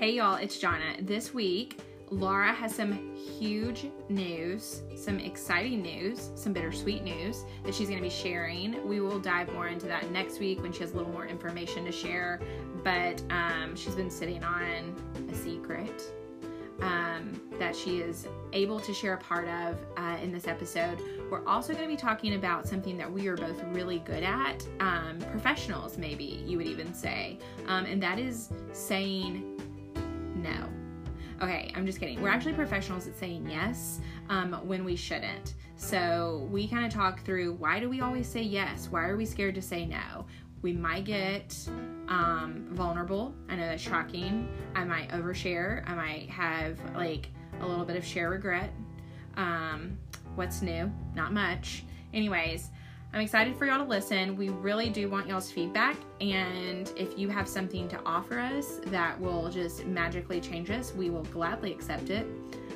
Hey y'all, it's Jonna. This week, Laura has some huge news, some exciting news, some bittersweet news that she's going to be sharing. We will dive more into that next week when she has a little more information to share. But um, she's been sitting on a secret um, that she is able to share a part of uh, in this episode. We're also going to be talking about something that we are both really good at, um, professionals, maybe you would even say, um, and that is saying no. Okay, I'm just kidding. We're actually professionals at saying yes um, when we shouldn't. So we kind of talk through why do we always say yes? Why are we scared to say no? We might get um, vulnerable. I know that's shocking. I might overshare. I might have like a little bit of share regret. Um, what's new? Not much. Anyways, I'm excited for y'all to listen. We really do want y'all's feedback. And if you have something to offer us that will just magically change us, we will gladly accept it.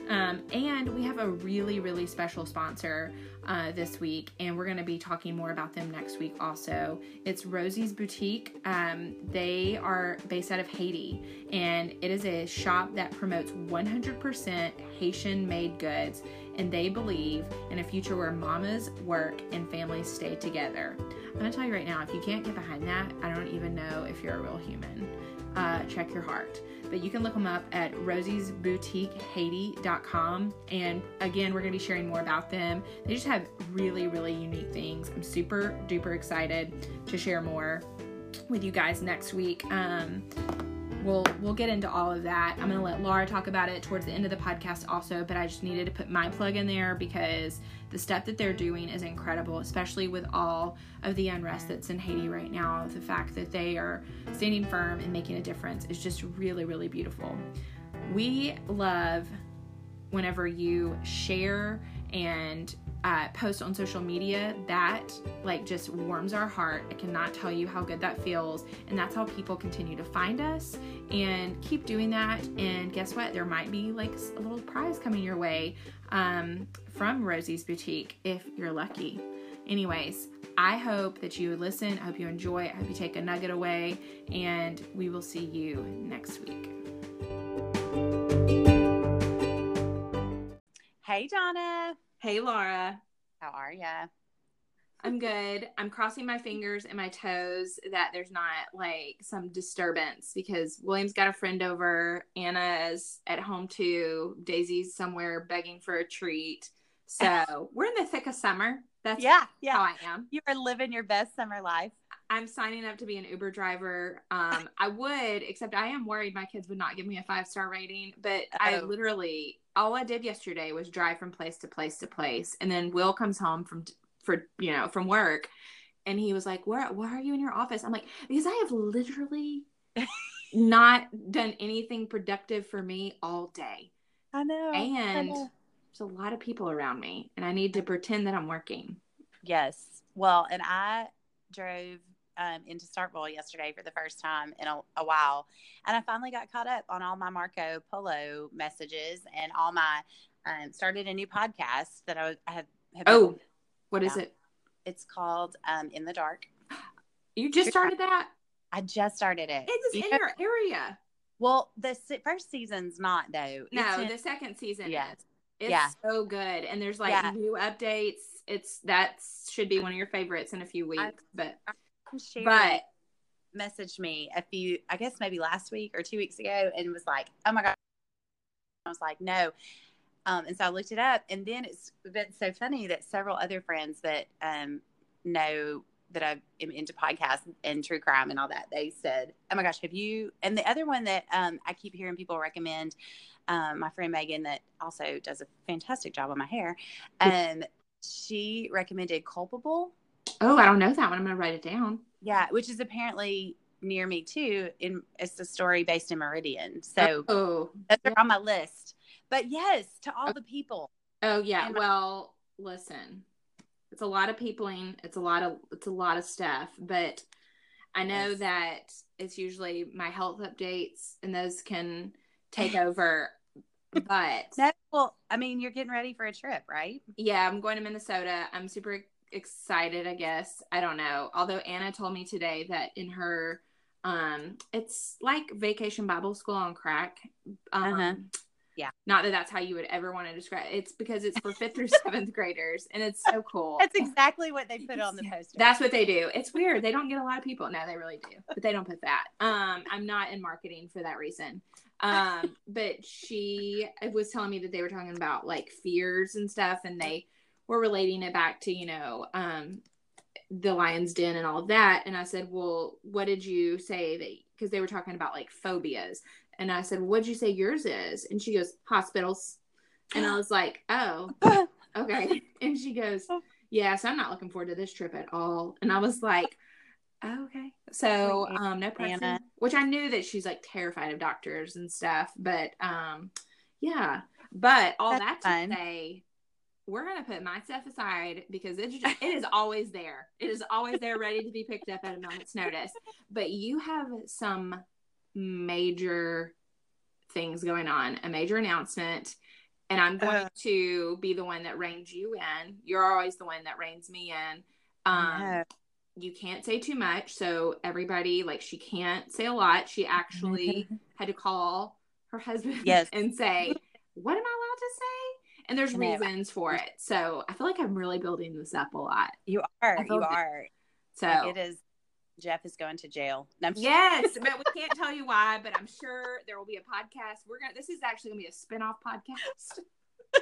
Um, and we have a really, really special sponsor uh, this week, and we're going to be talking more about them next week also. It's Rosie's Boutique. Um, they are based out of Haiti, and it is a shop that promotes 100% Haitian made goods and they believe in a future where mamas work and families stay together. I'm gonna tell you right now, if you can't get behind that, I don't even know if you're a real human. Uh, check your heart. But you can look them up at rosiesboutiquehaiti.com. And again, we're gonna be sharing more about them. They just have really, really unique things. I'm super duper excited to share more with you guys next week. Um, we'll we'll get into all of that. I'm gonna let Laura talk about it towards the end of the podcast also, but I just needed to put my plug in there because the stuff that they're doing is incredible, especially with all of the unrest that's in Haiti right now. The fact that they are standing firm and making a difference is just really, really beautiful. We love whenever you share and uh, post on social media that like just warms our heart. I cannot tell you how good that feels and that's how people continue to find us and keep doing that. And guess what? There might be like a little prize coming your way um, from rosie's boutique if you're lucky. Anyways i hope that you listen. I hope you enjoy. I hope you take a nugget away and we will see you next week. Hey Jonna Hey, Laura. How are ya? I'm good. I'm crossing my fingers and my toes that there's not like some disturbance because William's got a friend over. Anna's at home too. Daisy's somewhere begging for a treat. So we're in the thick of summer. That's yeah, yeah. how I am. You are living your best summer life. I'm signing up to be an Uber driver. Um, I would, except I am worried my kids would not give me a five star rating. But oh. I literally, all I did yesterday was drive from place to place to place, and then Will comes home from for you know from work, and he was like, "Where why are you in your office?" I'm like, "Because I have literally not done anything productive for me all day." I know, and I know. there's a lot of people around me, and I need to pretend that I'm working. Yes, well, and I drove um, into Starkville yesterday for the first time in a, a, while, and I finally got caught up on all my Marco Polo messages and all my um, started a new podcast that I, I have. have oh, been, what is it? It's called um, In the Dark. You just started that? I just started it. It's in your area. Well, the first season's not though. No, in, the second season yes. is. It's yeah. so good, and there's like yeah. new updates. It's that should be one of your favorites in a few weeks, I, but Sherry but messaged me a few, I guess maybe last week or two weeks ago, and was like, "Oh my god!" I was like, "No." Um, and so I looked it up, and then it's been so funny that several other friends that um, know that I am into podcasts and true crime and all that, they said, "Oh my gosh, have you?" And the other one that um, I keep hearing people recommend, um, my friend Megan, that also does a fantastic job on my hair, um, she recommended "Culpable." Oh, I don't know that one. I'm going to write it down. Yeah, which is apparently near me too. In it's a story based in Meridian, so oh, that's on my list. But yes, to all oh. the people. Oh yeah. And well, listen, it's a lot of peopling. It's a lot of it's a lot of stuff, but I know yes. that it's usually my health updates, and those can take over. But that, well, I mean, you're getting ready for a trip, right? Yeah, I'm going to Minnesota. I'm super excited, I guess. I don't know. Although Anna told me today that in her Um, it's like Vacation Bible School on crack. Um, Uh-huh. Yeah. Not that that's how you would ever want to describe it. It's because it's for fifth through seventh graders, and it's so cool. That's exactly what they put on the poster. That's what they do. It's weird. They don't get a lot of people. No, they really do, but they don't put that. Um, I'm not in marketing for that reason. Um, but she was telling me that they were talking about like fears and stuff, and they were relating it back to you know um the lion's den and all of that. And I said, well, what did you say that? Because they were talking about like phobias, and I said, what did you say yours is? And she goes, hospitals. And I was like, oh, okay. And she goes, yeah, so I'm not looking forward to this trip at all. And I was like, oh, okay. So, um, no pressure, Anna. which I knew that she's like terrified of doctors and stuff, but, um, yeah, but all That's that fun. to say, we're gonna put my stuff aside because it's just, it is always there. It is always there, ready to be picked up at a moment's notice. But you have some major things going on, a major announcement, and I'm going Uh. to be the one that reins you in. You're always the one that reins me in. Um, No. you can't say too much, so everybody like she can't say a lot. She actually had to call her husband Yes. and say, "What am I allowed to say?" And there's reasons for it. So I feel like I'm really building this up a lot. You are. You are. So Like, it is. Jeff is going to jail. Yes, but we can't tell you why. But I'm sure there will be a podcast. We're gonna. This is actually gonna be a spin-off podcast.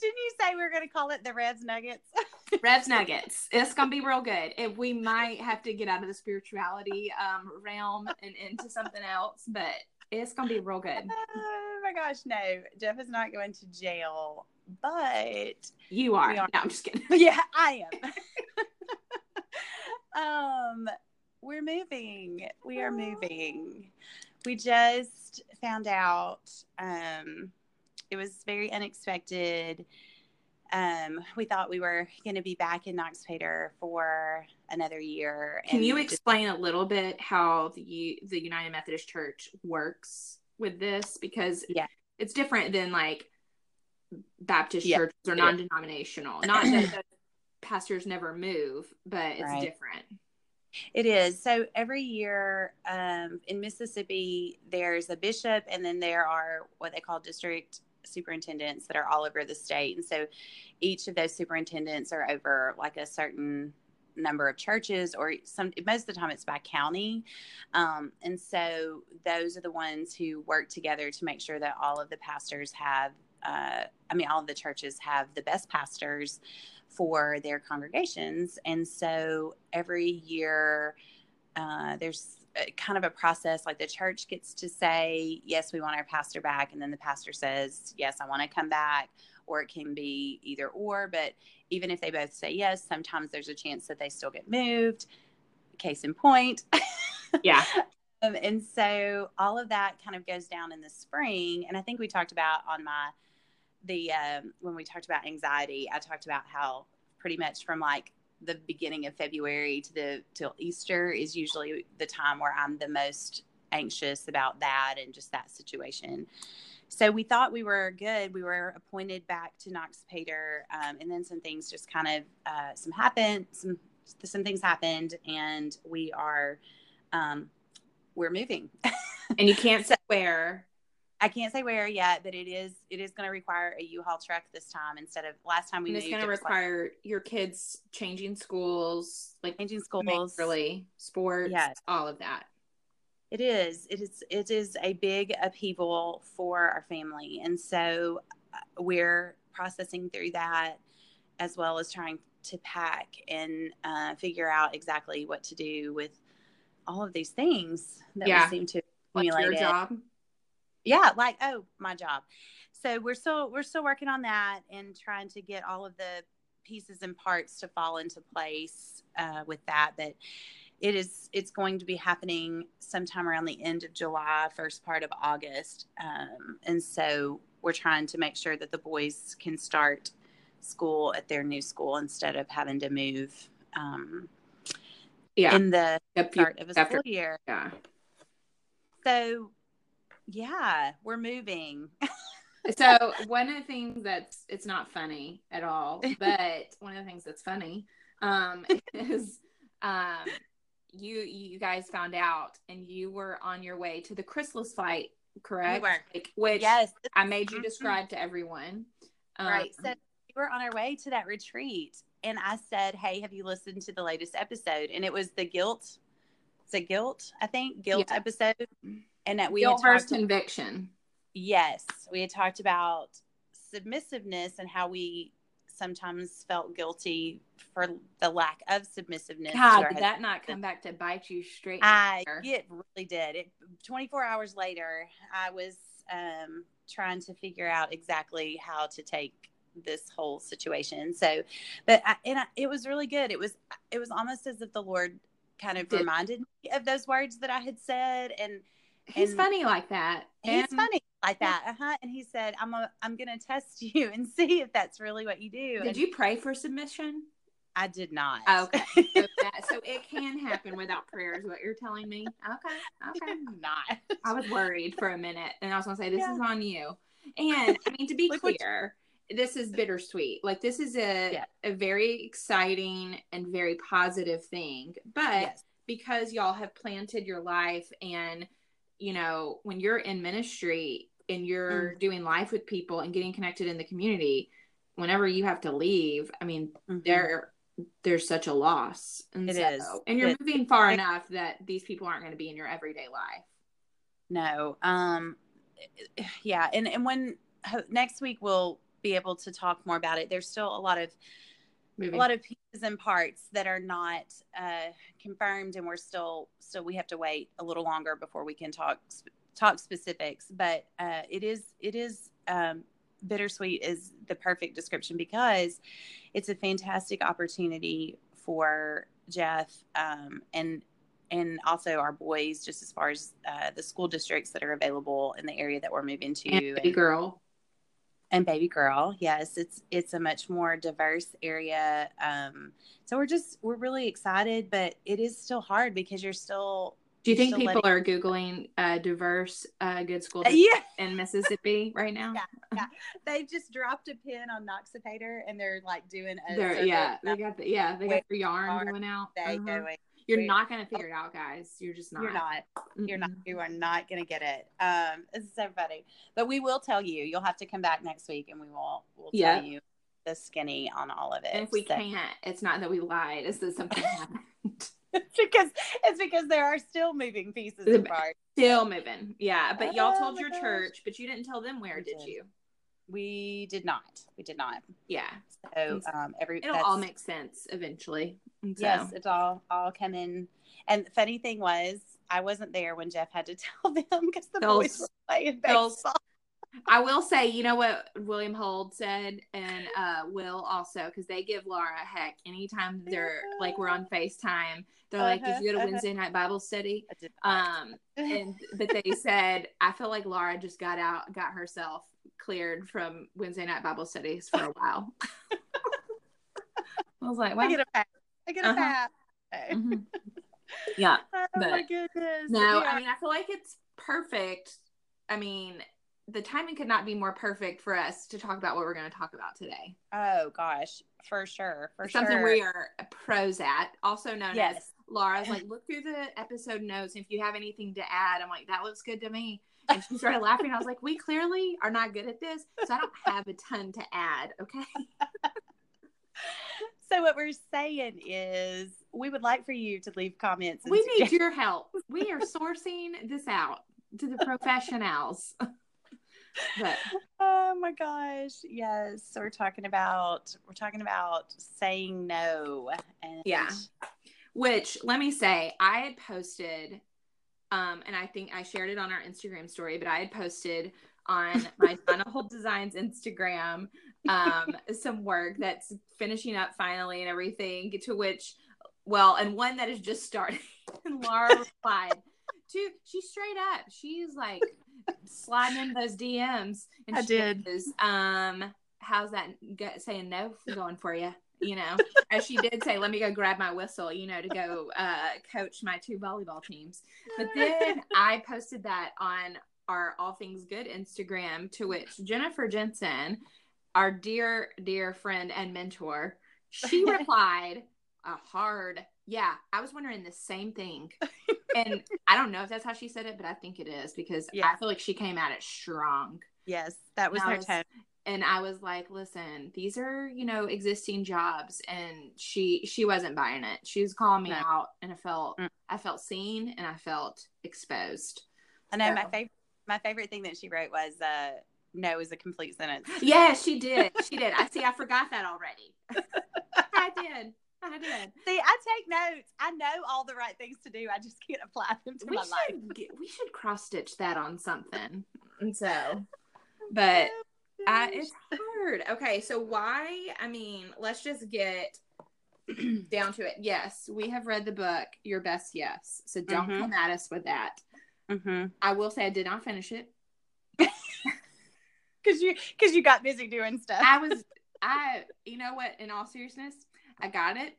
Didn't you say we were going to call it the Reds Nuggets? Reds Nuggets. It's gonna be real good. If we might have to get out of the spirituality um, realm and into something else, but it's gonna be real good. oh my gosh, no. Jeff is not going to jail, but You are. Are. No, I'm just kidding. yeah, I am. um, we're moving. We are moving. We just found out. Um, it was very unexpected. Um, we thought we were going to be back in Noxapater for another year. Can you explain a little bit how the the United Methodist Church works with this? Because Yeah. it's different than like Baptist Yeah, churches or non-denominational. Not that the pastors never move, but it's Right. different. It is. So every year um, in Mississippi, there's a bishop, and then there are what they call district superintendents that are all over the state. And so each of those superintendents are over like a certain number of churches, or some most of the time it's by county. Um, and so those are the ones who work together to make sure that all of the pastors have, uh, I mean, all of the churches have the best pastors for their congregations. And so every year, uh, there's kind of a process like the church gets to say, yes, we want our pastor back. And then the pastor says, yes, I want to come back. Or it can be either or. But even if they both say yes, sometimes there's a chance that they still get moved. Case in point. Yeah. Um, and so all of that kind of goes down in the spring. And I think we talked about on my the um, when we talked about anxiety, I talked about how pretty much from like the beginning of February to the till Easter is usually the time where I'm the most anxious about that and just that situation. So we thought we were good. We were appointed back to Noxapater, um, and then some things just kind of uh, some happened. Some some things happened, and we are um, we're moving. And you can't say where. I can't say where yet, but it is it is going to require a U-Haul truck this time instead of last time we And it's going to was like require your kids changing schools, like changing schools. really sports, Yes. all of that. It is. It is. It is a big upheaval for our family, and so uh, we're processing through that, as well as trying to pack and uh, figure out exactly what to do with all of these things that Yeah. we seem to Like your accumulate. job. Yeah like oh my job so we're still we're still working on that and trying to get all of the pieces and parts to fall into place uh, with that but it is it's going to be happening sometime around the end of july first part of august um, and so we're trying to make sure that the boys can start school at their new school instead of having to move um, Yeah. in the few start of a after- school year yeah. so yeah we're moving so one of the things that's it's not funny at all but one of the things that's funny um is um you you guys found out and you were on your way to the Chrysalis flight correct We. Like, which yes, i made you Mhm. describe to everyone Um, right. So we were on our way to that retreat, and I said, "Hey, have you listened to the latest episode?" And it was the guilt. It's a guilt, I think, guilt Yeah. episode, and that we guilt had versus conviction yes, we had talked about submissiveness and how we sometimes felt guilty for the lack of submissiveness. god did that not come back to bite you straight I it really did. It 24 hours later, I was um, trying to figure out exactly how to take this whole situation. So, but I, and I, it was really good. It was it was almost as if the Lord kind of reminded me of those words that I had said, and he's and- funny like that he's And- funny like that. Uh-huh. And he said, "I'm a, I'm going to test you and see if that's really what you do." did And you pray for submission I did not. okay so, that, so it can happen without prayer is what you're telling me okay okay not. I was worried for a minute, and I was gonna say this Yeah. is on you. And I mean, to be clear, this is bittersweet. Like this is a Yeah. a very exciting and very positive thing. But yes. because y'all have planted your life, and you know, when you're in ministry and you're Mm. doing life with people and getting connected in the community, whenever you have to leave, I mean, Mhm. there there's such a loss. And It so, is. and you're It- moving far it- enough that these people aren't going to be in your everyday life. No. Um yeah, and and when next week we'll be able to talk more about it. There's still a lot of Moving. A lot of pieces and parts that are not uh confirmed and we're still still we have to wait a little longer before we can talk talk specifics, but uh it is it is um bittersweet is the perfect description because it's a fantastic opportunity for Jeff um and and also our boys just as far as uh, the school districts that are available in the area that we're moving to. And baby girl. And baby girl yes it's it's a much more diverse area um so we're just we're really excited but it is still hard because you're still Do you think people are googling uh, diverse uh, good school Uh, yeah in Mississippi right now? Yeah. they've just dropped a pin on Noxapater and they're like doing a They're, yeah, they got the yeah they got the yarn going out. they Uh-huh. going. You're where- not gonna figure it out, guys. You're just not. you're not you're not you are not gonna get it um it's so funny but we will tell you you'll have to come back next week and we will we'll Yeah. tell you the skinny on all of it And if we So- can't, it's not that we lied. It's that something happened. it's because it's because there are still moving pieces and parts. Still moving. Yeah, but y'all Oh told your gosh. church, but you didn't tell them where, did did. you? We did not. We did not. Yeah. So um, every It'll all make sense eventually. So- yes, it's all all come in. And the funny thing was, I wasn't there when Jeff had to tell them because the Phil's- boys were playing baseball. I will say, you know what William Holt said, and uh, Will also, because they give Laura heck anytime they're like we're on Facetime. They're like, "Did you go to Uh-huh, uh-huh. Wednesday night Bible study?" I did not. Um, and but they said, "I feel like Laura just got out, got herself cleared from Wednesday night Bible studies for a while." I was like, I get a pat. I get a Uh-huh. pat. Mhm. Yeah. Oh my But- goodness. No, Yeah. I mean, I feel like it's perfect. I mean, the timing could not be more perfect for us to talk about what we're going to talk about today. oh gosh, for sure, for Something sure. we are pros at, also known as. Laura's like, look through the episode notes. If you have anything to add, I'm like, that looks good to me. And she started laughing. I was like, we clearly are not good at this. So I don't have a ton to add. Okay. So what we're saying is, we would like for you to leave comments. and We need your help. We are sourcing this out to the professionals. but Oh my gosh. Yes. So we're talking about we're talking about saying no and Yeah. Which let me say, I had posted, um, and I think I shared it on our Instagram story, but I had posted on my Holt Designs Instagram um some work that's finishing up finally and everything. To which, well, and one that is just starting. And Laura replied to she straight up. She's like sliding in those DMs, and I she did. goes, um, how's that saying no going for you? You know, as she did say, let me go grab my whistle, you know, to go uh, coach my two volleyball teams. But then I posted that on our All Things Good Instagram, to which Jennifer Jensen, our dear, dear friend and mentor, she replied a hard Yeah, I was wondering the same thing. and I don't know if that's how she said it, but I think it is because Yeah. I feel like she came at it strong. Yes, that was And her was- tone. And I was like, listen, these are, you know, existing jobs and she she wasn't buying it. She was calling me No. out and I felt Mm. I felt seen and I felt exposed. I know my favorite. My favorite thing that she wrote was uh, "No" is a complete sentence. Yeah, she did. She did. I see I forgot that already. I did. I did. See, I take notes. I know all the right things to do. I just can't apply them to We my life. should get, we should cross stitch that on something. And so but I, it's hard. Okay, so why? I mean, let's just get down to it. Yes, we have read the book, Your Best Yes. So don't Mhm. come at us with that. mm-hmm. I will say I did not finish it. because you because you got busy doing stuff. I was, I, you know what? In all seriousness, I got it.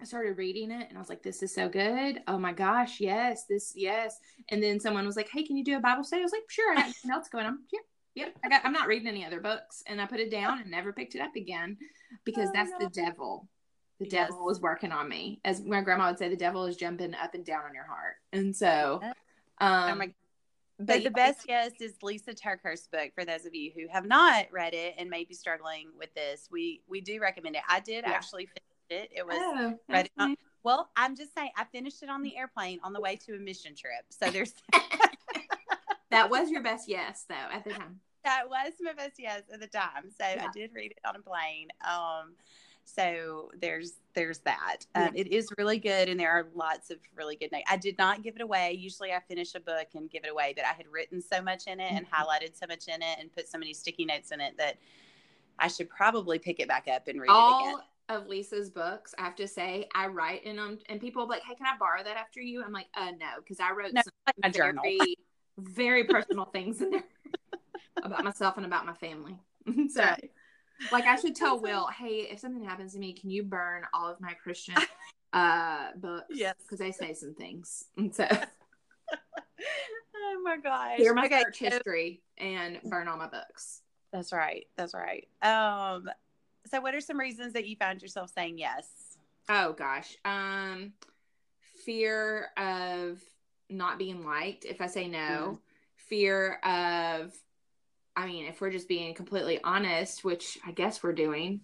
I started reading it and I was like, this is so good. Oh my gosh, yes, this, yes. And then someone was like, hey, can you do a Bible study? I was like, sure, I got nothing else going on. Yep, yep. I got, I'm not reading any other books. And I put it down and never picked it up again because Oh, that's no. the devil. The Yes. devil was working on me. As my grandma would say, the devil is jumping up and down on your heart. And so, um, oh my but But the best yes is Lisa TerKeurst's book. For those of you who have not read it and may be struggling with this, we we do recommend it. I did Yeah. actually finish it. It was Oh, read that's it well. I'm just saying I finished it on the airplane on the way to a mission trip. So there's that was your best yes, though, at the time. that was my best yes at the time. So Yeah. I did read it on a plane. Um, so there's there's that. Um, It is really good, and there are lots of really good notes. I did not give it away. Usually, I finish a book and give it away, but I had written so much in it and Mhm. highlighted so much in it and put so many sticky notes in it that I should probably pick it back up and read it again. of Lisa's books, I have to say, I write in them, and people are like, "Hey, can I borrow that after you?" I'm like, "Uh, no," because I wrote No, some Like my journal. very, very personal things in there about myself and about my family. so, Right. Like, I should tell Will, "Hey, if something happens to me, can you burn all of my Christian uh books? Yes. because they say some things." And so, oh my gosh. clear my Okay, church so- history and burn all my books. That's right. That's right. Um, so what are some reasons that you found yourself saying yes? Oh gosh. Um fear of not being liked if I say no. Mhm. Fear of I mean, if we're just being completely honest, which I guess we're doing.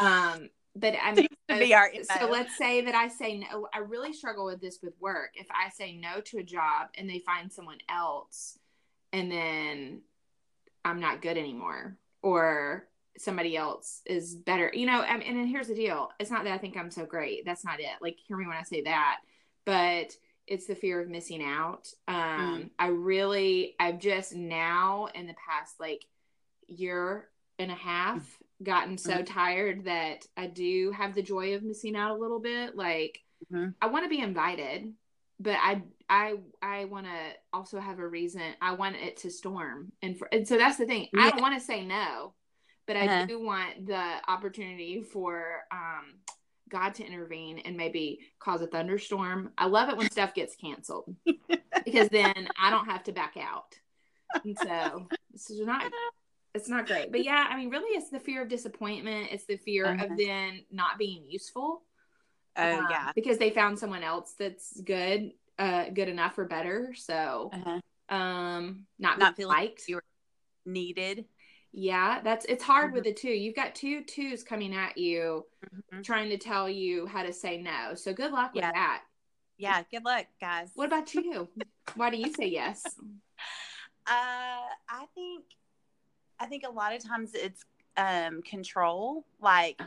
Um but I mean be our so let's say that I say no. I really struggle with this with work. If I say no to a job and they find someone else and then I'm not good anymore or somebody else is better. You know, I mean, and then here's the deal. It's not that I think I'm so great. That's not it. Like hear me when I say that. But it's the fear of missing out. Um I really I've just now in the past like year and a half gotten so Mhm. tired that I do have the joy of missing out a little bit. Like Mhm. I want to be invited, but I I I want to also have a reason. I want it to storm, and for, and so that's the thing. I don't want to say no, but I Uh-huh. do want the opportunity for um God to intervene and maybe cause a thunderstorm. I love it when stuff gets canceled because then I don't have to back out. And so this is not it's not great. But yeah, I mean really it's the fear of disappointment, it's the fear Uh-huh. of then not being useful. Oh um, yeah. Because they found someone else that's good, uh good enough or better. So Uh-huh. um not, Not feeling liked. you were needed. Yeah, that's it's hard Mm-hmm. with the two. You've got two twos coming at you Mhm. trying to tell you how to say no. So good luck with that. Yeah. Good luck, guys. What about you? Why do you say yes? Uh, I think, I think a lot of times it's um control. Like,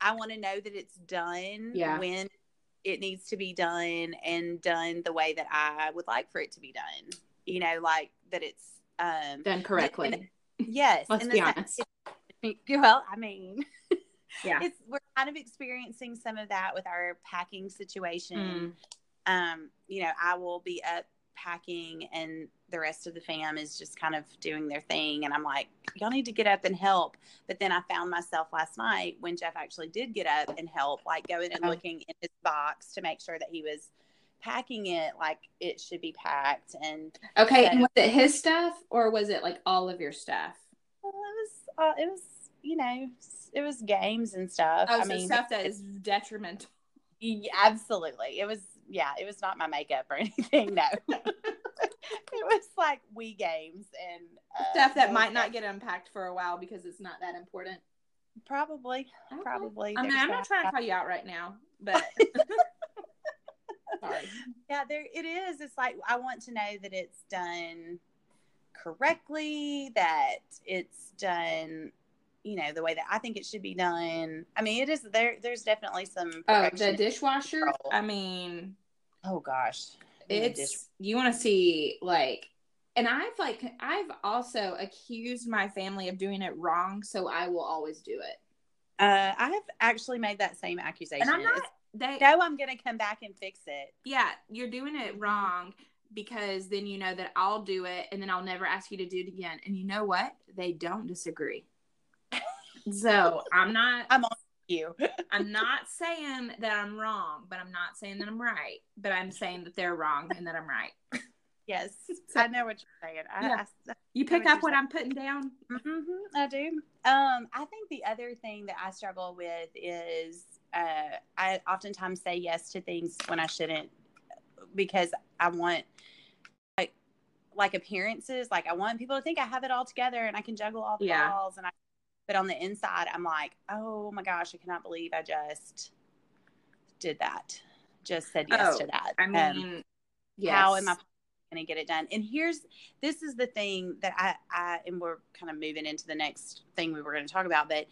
I want to know that it's done Yeah. when it needs to be done and done the way that I would like for it to be done. You know, like that it's um Done correctly. Yes. Let's be sen- Well, I mean, Yeah. it's we're kind of experiencing some of that with our packing situation. Mm. Um, you know, I will be up packing and the rest of the fam is just kind of doing their thing and I'm like, y'all need to get up and help. But then I found myself last night when Jeff actually did get up and help, like going and looking in his box to make sure that he was packing it like it should be packed and Okay, and was it his stuff or was it like all of your stuff? well, it was uh, it was you know it was games and stuff. Oh, I so mean stuff that is detrimental. Yeah, absolutely. It was yeah, it was not my makeup or anything. No, it was like Wii games and uh, Stuff that might not get unpacked for a while because it's not that important. probably Okay. probably. i mean i'm not trying to call you out right now, but sorry. Yeah, there it is. It's like I want to know that it's done correctly, that it's done, you know, the way that I think it should be done. I mean, it is there. There's definitely some. Oh, the dishwasher. Control. I mean, oh gosh, it's you want to see like and i've like i've also accused my family of doing it wrong so i will always do it Uh, I have actually made that same accusation. and i'm not It's, they no, I'm gonna come back and fix it. yeah you're doing it wrong because then you know that i'll do it and then i'll never ask you to do it again and you know what they don't disagree so i'm not I'm on you. i'm not saying that i'm wrong but i'm not saying that i'm right but i'm saying that they're wrong and that i'm right yes, So- I know what you're saying. I, Yeah. I, you pick what up what saying. i'm putting down hmm I do. Um, I think the other thing that I struggle with is uh, I oftentimes say yes to things when I shouldn't because I want like like appearances. Like I want people to think I have it all together and I can juggle all the Yeah. balls. And I, but on the inside, I'm like, oh my gosh, I cannot believe I just did that. Just said yes Oh, to that. i Um, mean yes. how am I going to get it done? And here's this is the thing that I I and we're kind of moving into the next thing we were going to talk about, but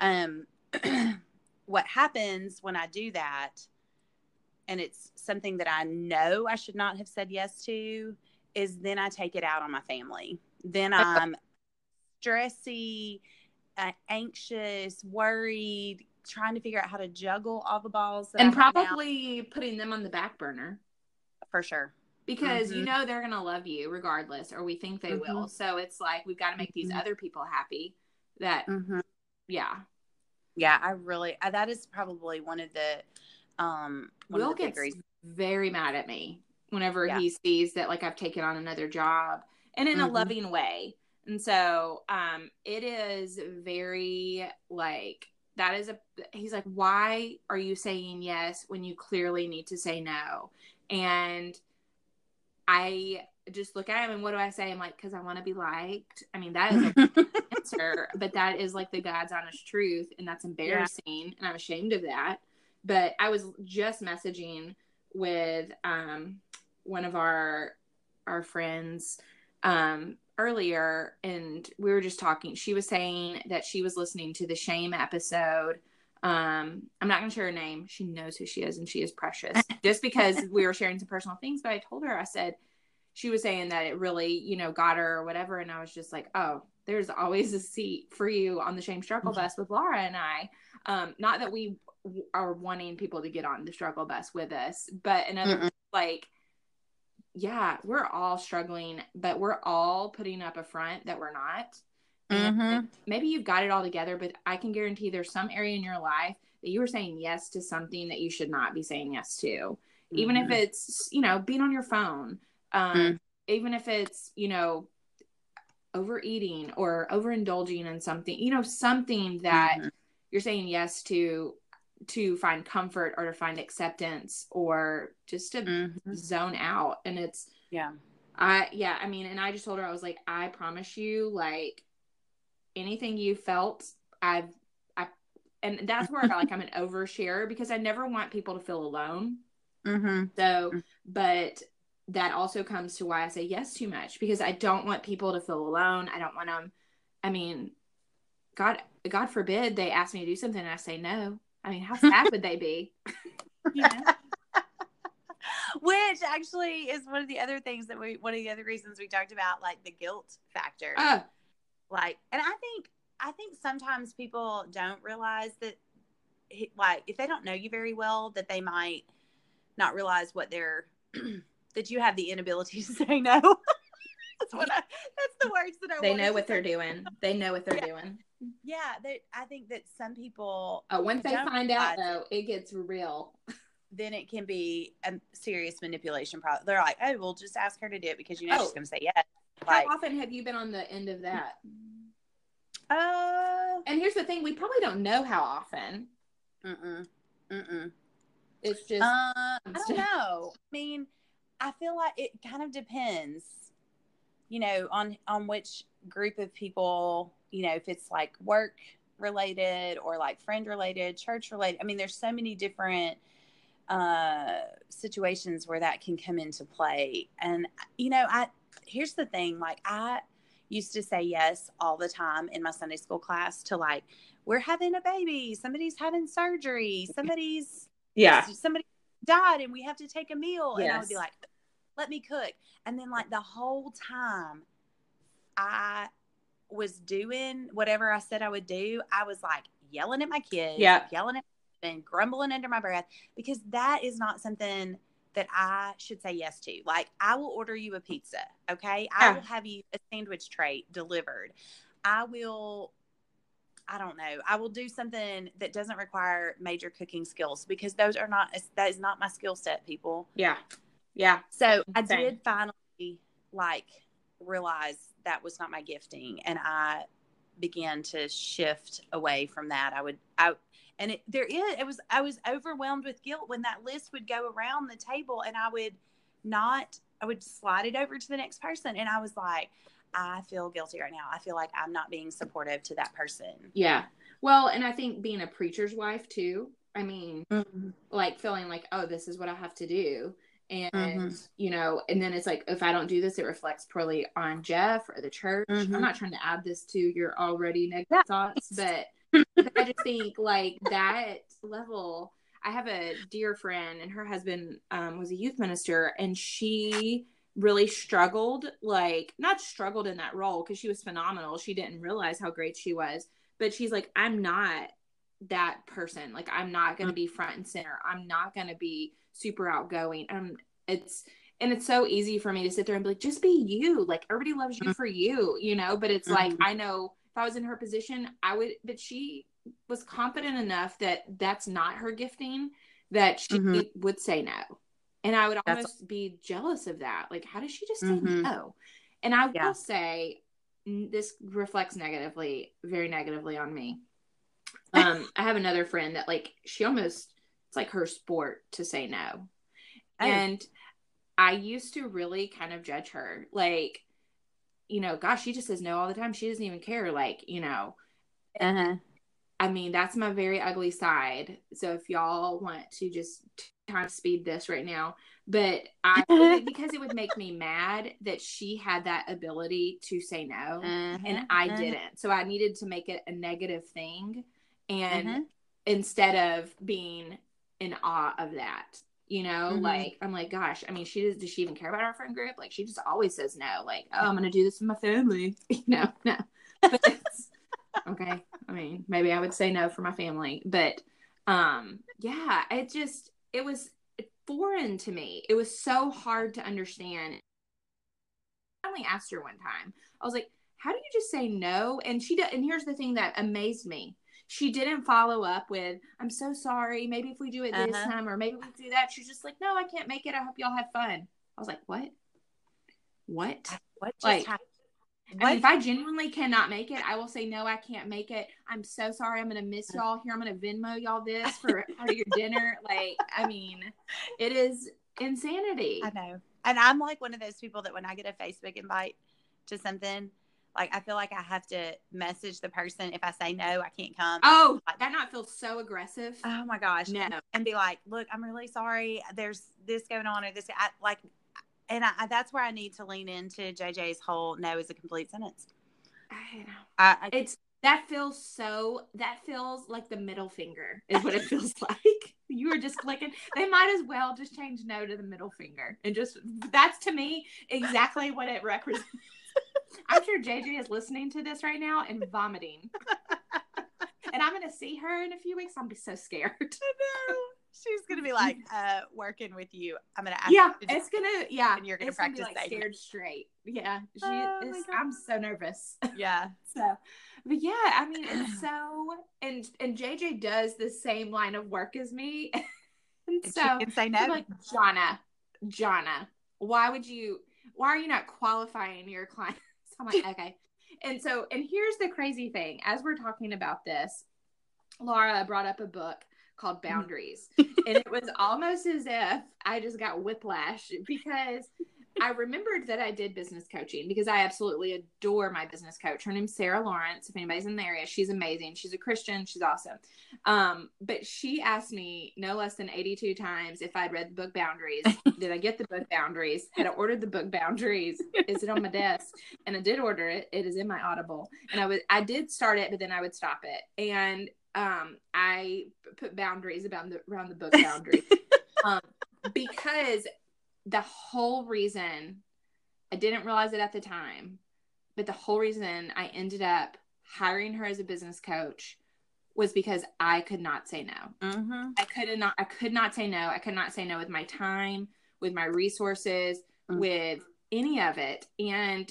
um, what happens when I do that, and it's something that I know I should not have said yes to, is then I take it out on my family. Then I'm stressy, uh, anxious, worried, trying to figure out how to juggle all the balls and I probably putting them on the back burner for sure. because you Mhm. know they're gonna love you regardless, or we think they Mhm. will. So it's like we've got to make these Mhm. other people happy. That Mm-hmm. yeah, Yeah, I really uh, that is probably one of the um one Will of the gets very mad at me whenever Yeah. he sees that like I've taken on another job and in a Mhm. loving way. And so um it is very like that is a he's like why are you saying yes when you clearly need to say no? And I just look at him and what do I say? I'm like cuz I want to be liked. I mean that is a answer, but that is like the God's honest truth, and that's embarrassing, and I'm ashamed of that. But I was just messaging with um, one of our our friends um, earlier, and we were just talking. She was saying that she was listening to the shame episode. Um, I'm not going to share her name. She knows who she is, and she is precious. just because we were sharing some personal things, but I told her I said she was saying that it really, you know, got her or whatever. And I was just like, oh, there's always a seat for you on the shame struggle Mm-hmm. bus with Laura and I. Um, not that we are wanting people to get on the struggle bus with us, but another Mm-mm. like, yeah, we're all struggling, but we're all putting up a front that we're not. Mhm. maybe you've got it all together, but I can guarantee there's some area in your life that you were saying yes to something that you should not be saying yes to even if Mhm. it's you know being on your phone um Mm. even if it's you know overeating or overindulging in something you know something that Mhm. you're saying yes to to find comfort or to find acceptance or just to Mhm. zone out and it's yeah I yeah, I mean, and I just told her I was like, I promise you, like anything you felt, I've I and that's where I felt like I'm an overshare because I never want people to feel alone. Mhm. So, Mm. but that also comes to why I say yes too much because I don't want people to feel alone. I don't want them. I mean, God, God forbid they ask me to do something and I say no. I mean, how sad would they be? You know? which actually is one of the other things that we one of the other reasons we talked about like the guilt factor Oh, like and i think i think sometimes people don't realize that like if they don't know you very well that they might not realize what they're that you have the inability to say no that's what i that's the words that i they know to what they're doing. They know what they're Yeah. doing. yeah that i think that some people Oh, once they find out, though, it gets real. then it can be a serious manipulation problem they're like oh well just ask her to do it because you know Oh. she's gonna say yes How often have you been on the end of that? uh And here's the thing: we probably don't know how often. mm-mm, mm-mm. It's just Uh, I don't know. I mean, I feel like it kind of depends, you know, on on which group of people, you know, if it's like work related or like friend related, church related. I mean, there's so many different uh situations where that can come into play. And you know, I here's the thing, like I used to say yes all the time in my Sunday school class to like we're having a baby, somebody's having surgery, somebody's yeah. somebody died and we have to take a meal and i would be like let me cook and then like the whole time i was doing whatever i said i would do i was like yelling at my kids Yeah. yelling at and grumbling under my breath because that is not something that i should say yes to like i will order you a pizza okay i will have you a sandwich tray delivered i will I don't know. I will do something that doesn't require major cooking skills because those are not that is not my skill set, people. Yeah. Yeah. So I Same. did finally like realize that was not my gifting, and I began to shift away from that. I would I and it there is it was I was overwhelmed with guilt when that list would go around the table, and I would not I would slide it over to the next person, and I was like. I feel guilty right now. I feel like I'm not being supportive to that person. Yeah. Well, and I think being a preacher's wife too. I mean, mm-hmm. like feeling like, oh, this is what I have to do. And, Mhm. you know, and then it's like, if I don't do this, it reflects poorly on Jeff or the church. Mhm. I'm not trying to add this to your already negative thoughts, but, but I just think like that level. I have a dear friend, and her husband um, was a youth minister, and she really struggled like not struggled in that role because she was phenomenal she didn't realize how great she was but she's like i'm not that person. Like i'm not going to be front and center. I'm not going to be super outgoing. Um it's and it's so easy for me to sit there and be like just be you. Like everybody loves you for you you know? But it's like Mhm. i know if i was in her position i would but she was confident enough that that's not her gifting that she Mhm. would say no. And i would That's- almost be jealous of that. Like how does she just say Mhm. no? And i Yeah. will say this reflects negatively very negatively on me um i have another friend that like she almost it's like her sport to say no Oh. and i used to really kind of judge her like you know gosh she just says no all the time she doesn't even care like you know Uh-huh. I mean, that's my very ugly side. So if y'all want to just time speed this right now, but I because it would make me mad that she had that ability to say no and I Uh-huh. didn't. So I needed to make it a negative thing and Mhm. instead of being in awe of that. You know, Mhm. like I'm like, gosh, I mean, she does. Does she even care about our friend group? Like, she just always says no. Like, oh, I'm gonna do this with my family. You know, no. Okay. I mean, maybe I would say no for my family, but um, yeah, it just it was foreign to me. It was so hard to understand. I only asked her one time. I was like, "How do you just say no?" And she did. And here's the thing that amazed me: she didn't follow up with, "I'm so sorry. Maybe if we do it this Uh-huh. time, or maybe we do that." She's just like, "No, I can't make it. I hope y'all have fun." I was like, "What? What?" What just Like, happened? I mean, if I genuinely cannot make it, I will say no. I can't make it. I'm so sorry. I'm gonna miss y'all here. I'm gonna Venmo y'all this for part of your dinner. Like, I mean, it is insanity. I know. And I'm like one of those people that when I get a Facebook invite to something, like I feel like I have to message the person. If I say no, I can't come. Oh, that not feel so aggressive. Oh my gosh. No. And be like, look, I'm really sorry. There's this going on or this. I, like, and I, I- that's where I need to lean into JJ's whole no is a complete sentence. I know. I, I It's that feels so. That feels like the middle finger is what it feels like. You are just clicking. They might as well just change no to the middle finger and just that's to me exactly what it represents. I'm sure JJ is listening to this right now and vomiting. and I'm gonna see her in a few weeks. I'll be so scared. she's gonna be like, uh, working with you. I'm gonna ask yeah, you to- it's gonna. Yeah, And you're gonna gonna be, practice like scared straight. Yeah, she Oh is. I'm so nervous. yeah. So, but yeah, I mean, it's so and and JJ does the same line of work as me, and And so she can say no. I'm like Jonna, Jonna, why would you? Why are you not qualifying your clients? I'm like, okay. And so, and here's the crazy thing: as we're talking about this, Laura brought up a book called mm. Boundaries. and it was almost as if I just got whiplash because I remembered that I did business coaching because I absolutely adore my business coach. Her name's Sarah Lawrence. If anybody's in the area, she's amazing. She's a Christian. She's awesome. Um, but she asked me no less than 82 times if I'd read the book Boundaries. did I get the book Boundaries? Had I ordered the book Boundaries? Is it on my desk? And I did order it. It is in my Audible. And I was I did start it, but then I would stop it. And um, I put boundaries around the around the book boundary. um, because the whole reason I didn't realize it at the time, but the whole reason I ended up hiring her as a business coach was because I could not say no. Mm-hmm. I could not I could not say no. I could not say no with my time, with my resources, Mhm. with any of it. And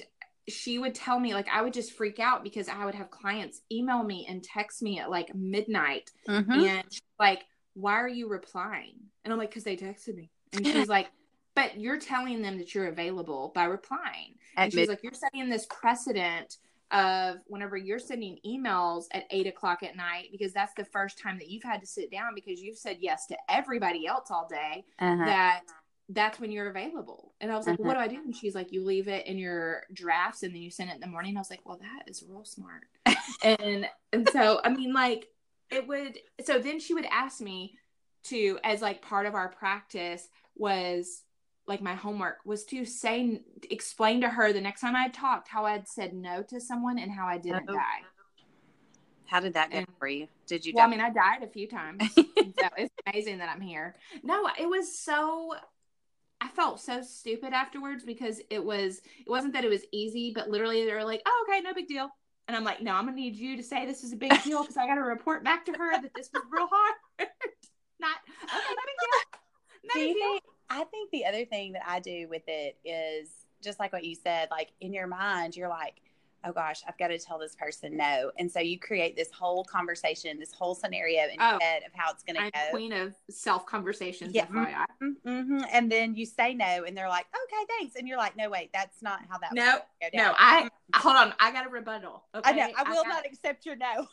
she would tell me like I would just freak out because I would have clients email me and text me at like midnight Mm-hmm. and like, "Why are you replying?" And I'm like, "Cause they texted me." And she's like, "But you're telling them that you're available by replying." And she's like, "You're setting this precedent of whenever you're sending emails at eight o'clock at night because that's the first time that you've had to sit down because you've said yes to everybody else all day. uh-huh. That that's when you're available." And I was like, Uh-huh. "What do I do?" And she's like, "You leave it in your drafts and then you send it in the morning." I was like, "Well, that is real smart." and and so I mean, like it would. So then she would ask me to, as like part of our practice was like my homework was to say explain to her the next time I talked how I'd said no to someone and how I didn't Oh. die. How did that go And- for you? Did you? Well, I mean, I died a few times. so it's amazing that I'm here. No, it was so. I felt so stupid afterwards because it was. It wasn't that it was easy, but literally they were like, "Oh, okay, no big deal." And I'm like, "No, I'm gonna need you to say this is a big deal because I got to report back to her that this was real hard." Not okay, no big deal. No big deal. think, I think the other thing that I do with it is just like what you said, like in your mind, you're like, oh gosh, I've got to tell this person no. And so you create this whole conversation, this whole scenario in Oh. your head of how it's going to go. queen of self conversations. Yeah. FYI. hmm And then you say no, and they're like, okay, thanks. And you're like, no, wait, that's not how that No, was gonna go no. I hold on. I got a rebuttal. Okay? I know. I will got- not accept your no.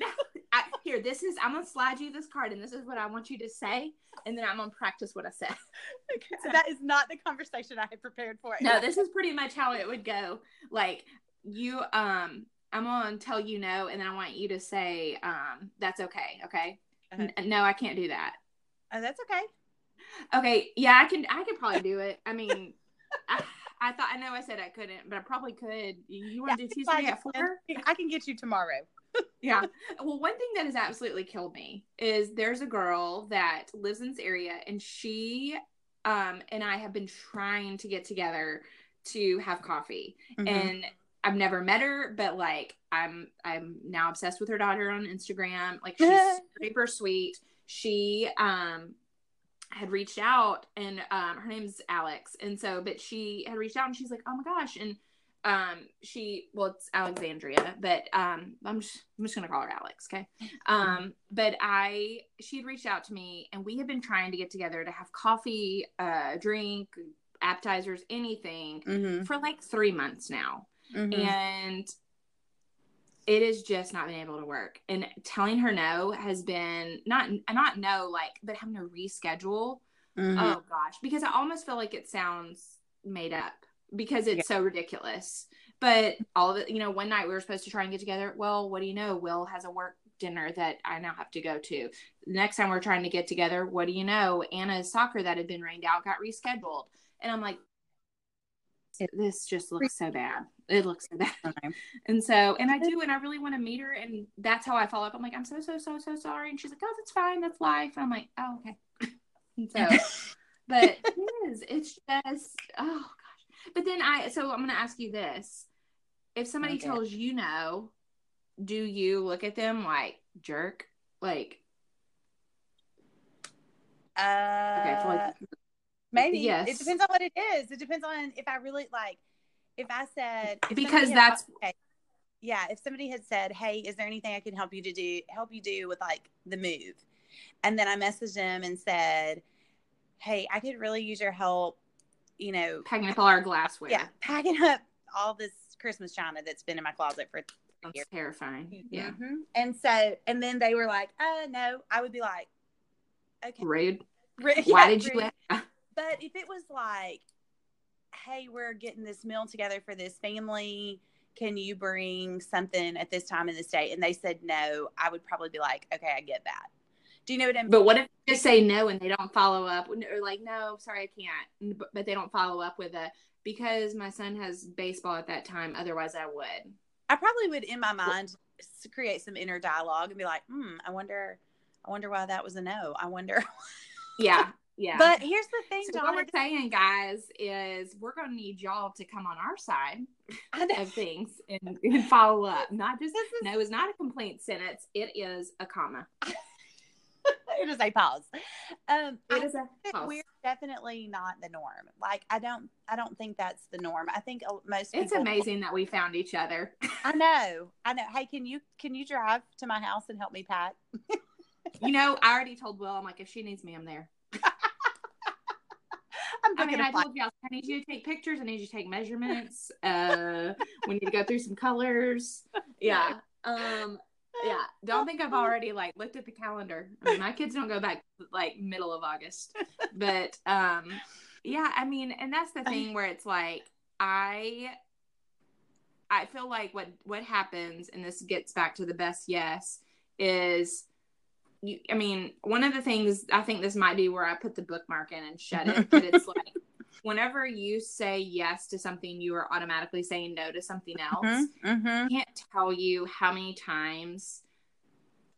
I, here, this is. I'm gonna slide you this card, and this is what I want you to say, and then I'm gonna practice what I said. so that is not the conversation I had prepared for. No, this is pretty much how it would go. Like you, um, I'm gonna tell you no, and then I want you to say, um, that's okay. Okay. Uh-huh. N- no, I can't do that. Oh, that's okay. Okay. Yeah, I can. I can probably do it. I mean, I, I thought I know I said I couldn't, but I probably could. You want to Yeah, do Tuesday at four? I can get you tomorrow. yeah. Well, one thing that has absolutely killed me is there's a girl that lives in this area and she um and I have been trying to get together to have coffee. Mhm. And I've never met her, but like I'm I'm now obsessed with her daughter on Instagram. Like she's super sweet. She um had reached out and um her name's Alex. And so but she had reached out and she's like, "Oh my gosh." And um she well it's alexandria but um i'm just i'm just gonna call her alex okay um but i she had reached out to me and we had been trying to get together to have coffee uh drink appetizers anything Mhm. for like three months now Mhm. and it is just not been able to work and telling her no has been not not no like but having to reschedule Mhm. Oh gosh, because I almost feel like it sounds made up because it's so ridiculous. But all of it, you know, one night we were supposed to try and get together. Well, what do you know? Will has a work dinner that I now have to go to. The next time we're trying to get together, what do you know? Anna's soccer that had been rained out got rescheduled. And I'm like, this just looks so bad. It looks so bad. Okay. And so, and I do, and I really want to meet her. And that's how I follow up. I'm like, I'm so, so, so, so sorry. And she's like, oh, that's fine. That's life. And I'm like, oh, okay. and so, but it is, it's just, oh gosh. But then I, so I'm going to ask you this. If somebody Okay. tells you no, do you look at them like jerk? Like, Uh, okay, for like, maybe. yes. It depends on what it is. It depends on if I really like. If I said if because had that's, okay, yeah. If somebody had said, "Hey, is there anything I can help you to do? Help you do with like the move?" and then I messaged them and said, "Hey, I could really use your help. You know, packing up all our glassware. yeah, packing up all this Christmas china that's been in my closet for That's terrifying. Yeah. Mhm. And so, and then they were like, uh, no, I would be like, okay. Rude. Rude. Why Yeah, did you? rude. ask? But if it was like, hey, we're getting this meal together for this family, can you bring something at this time in this day? And they said no, I would probably be like, okay, I get that. Do you know what I'm But what if they say no and they don't follow up? Or like, no, sorry, I can't. But, but they don't follow up with a because my son has baseball at that time. Otherwise, I would. I probably would in my mind create some inner dialogue and be like, hmm, I wonder, I wonder why that was a no. I wonder. Yeah, yeah. But here's the thing, so what Jonna. we're saying, guys, is we're gonna need y'all to come on our side of things and, and follow up. Not just This is- no is not a complaint sentence. It is a comma. it is a pause. Um, It is a pause. we're definitely not the norm. Like I don't, I don't think that's the norm. I think most people. It's amazing that we found each other. I know. I know. Hey, can you can you drive to my house and help me pack? you know, I already told Will. I'm like, if she needs me, I'm there. I'm I mean, I told you I need you to take pictures. I need you to take measurements. Uh, we need to go through some colors. Yeah. Um. Yeah. Don't think I've already like looked at the calendar. I mean, my kids don't go back like middle of August, but um, yeah. I mean, and that's the thing where it's like I. I feel like what what happens, and this gets back to the best yes, is you. I mean, one of the things I think this might be where I put the bookmark in and shut it, but it's like whenever you say yes to something, you are automatically saying no to something else. Mm-hmm. I can't tell you how many times,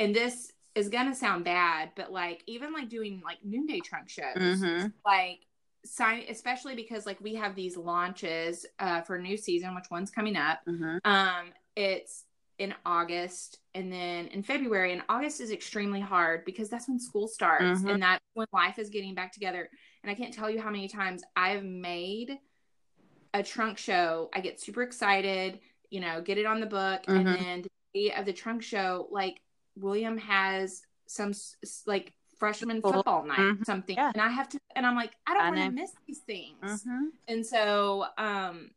and this is gonna sound bad, but like even like doing like noonday trunk shows, Mm-hmm. like sign, especially because like we have these launches uh, for new season, which one's coming up. Mm-hmm. Um, it's in August and then in February. And August is extremely hard because that's when school starts Mhm. and that's when life is getting back together. And I can't tell you how many times I've made a trunk show. I get super excited, you know, get it on the book, and Mhm. then the day of the trunk show, like William has some like freshman football night, Mhm. something, Yeah. and I have to, and I'm like, I don't want to miss these things. Mm-hmm. And so, um,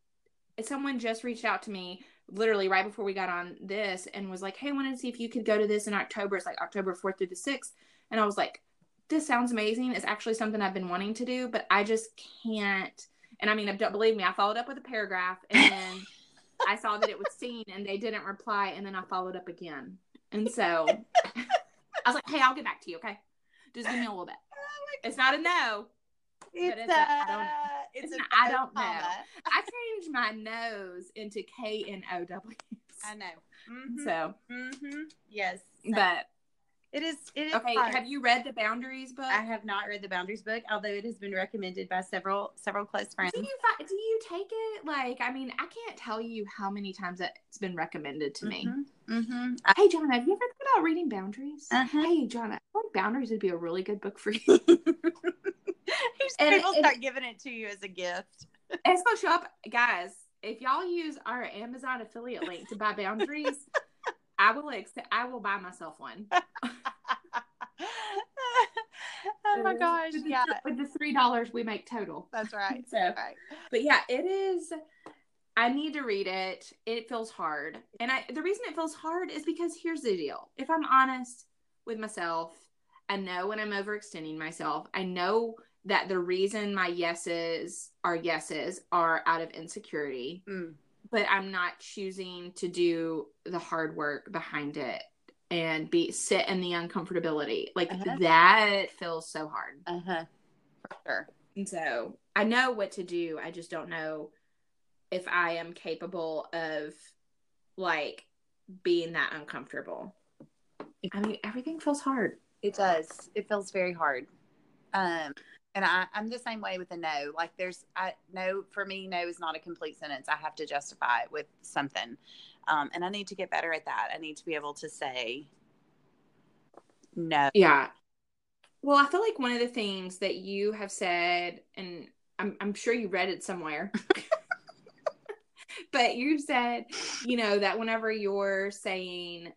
someone just reached out to me literally right before we got on this and was like, Hey, I wanted to see if you could go to this in October. It's like October 4th through the 6th. And I was like, This sounds amazing. It's actually something I've been wanting to do, but I just can't. And I mean, don't believe me, I followed up with a paragraph and then I saw that it was seen and they didn't reply. And then I followed up again. And so I was like, Hey, I'll get back to you. Okay. Just give me a little bit. It's not a no. It's, it's a- I don't- uh, it's an I don't know. I changed my nose into K N O W. I know. Mm-hmm. So, mm-hmm. Yes. So but it is. It is. okay, hard. have you read the Boundaries book? I have not read the Boundaries book, although it has been recommended by several several close friends. do you do you take it? Like, I mean, I can't tell you how many times it's been recommended to me. Mm-hmm. Hey, John, have you ever thought about reading Boundaries? Uh-huh. Hey, John, I think Boundaries would be a really good book for you. And, people and- start giving it to you as a gift. show up, guys. If y'all use our Amazon affiliate link to buy Boundaries, I will accept. I will buy myself one. oh my gosh! With the- Yeah, with the three dollars we make total. that's right. So, That's right. but yeah, it is. I need to read it. It feels hard, and I the reason it feels hard is because here's the deal. If I'm honest with myself, I know when I'm overextending myself. I know that the reason my yeses are yeses are out of insecurity, Mm. But I'm not choosing to do the hard work behind it and be sit in the uncomfortability. Like Uh-huh. that feels so hard. Uh huh. For sure. And so I know what to do. I just don't know if I am capable of like being that uncomfortable. I mean, everything feels hard. It does. It feels very hard. Um, and I, I'm the same way with a no. Like there's, I no for me, no is not a complete sentence. I have to justify it with something, um, and I need to get better at that. I need to be able to say no. Yeah. Well, I feel like one of the things that you have said, and I'm, I'm sure you read it somewhere, but you said, you know, that whenever you're saying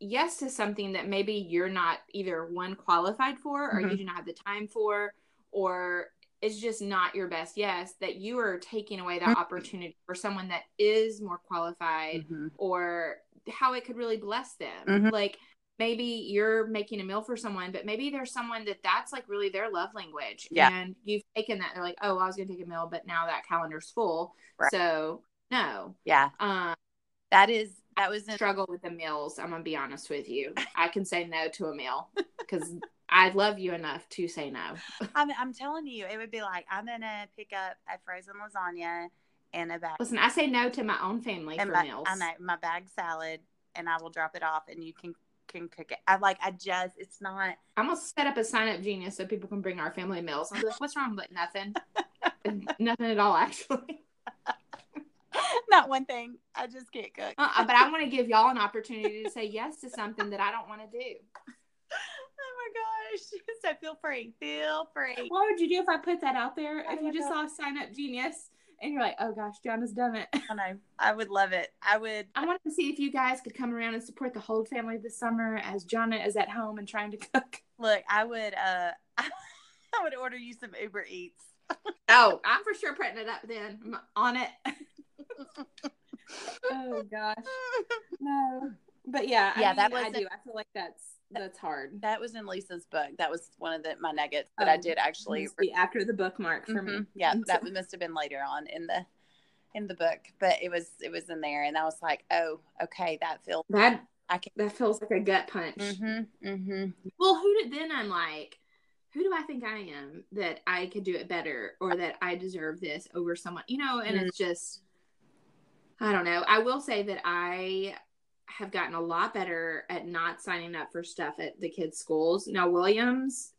yes to something that maybe you're not either one qualified for or you Mhm. do not have the time for, or it's just not your best yes, that you are taking away that Mhm. opportunity for someone that is more qualified Mhm. or how it could really bless them. Mhm. Like maybe you're making a meal for someone, but maybe there's someone that that's like really their love language. Yeah. And you've taken that. They're like, oh, I was going to take a meal, but now that calendar's full. Right. So no. Yeah. Um, That is that was in, struggle with the meals. I'm gonna be honest with you. I can say no to a meal because I love you enough to say no. I'm I'm telling you, it would be like I'm gonna pick up a frozen lasagna and a bag Listen, I say no to my own family for my, meals. I know my bag salad and I will drop it off and you can can cook it. I like I just it's not I'm gonna set up a sign up genius so people can bring our family meals. I'm like, what's wrong? But nothing, nothing at all actually. not one thing. I just can't cook. Uh-uh, but I want to give y'all an opportunity to say yes to something that I don't want to do. My gosh. So feel free. Feel free. What would you do if I put that out there? Oh If you just God. saw sign up genius and you're like, oh gosh, Jonna's done it. I know. I would love it. I would I wanted to see if you guys could come around and support the whole family this summer as Jonna is at home and trying to cook. look, I would uh I would order you some Uber Eats. Oh, I'm for sure putting it up then. I'm on it. oh gosh. No. But yeah, I Yeah, mean, that I was do. I feel like that's that's hard. That was in Lisa's book. That was one of the my nuggets that I Oh, did actually be after the bookmark for me. Mhm. Yeah, that must have been later on in the in the book, but it was it was in there, and I was like, oh, okay, that feels. That I can. that feels like a gut punch. Mm-hmm. Mm-hmm. Well, who did then I'm like, who do I think I am that I could do it better or that I deserve this over someone, you know? And it's just, I don't know. I will say that I have gotten a lot better at not signing up for stuff at the kids' schools. Now, Williams,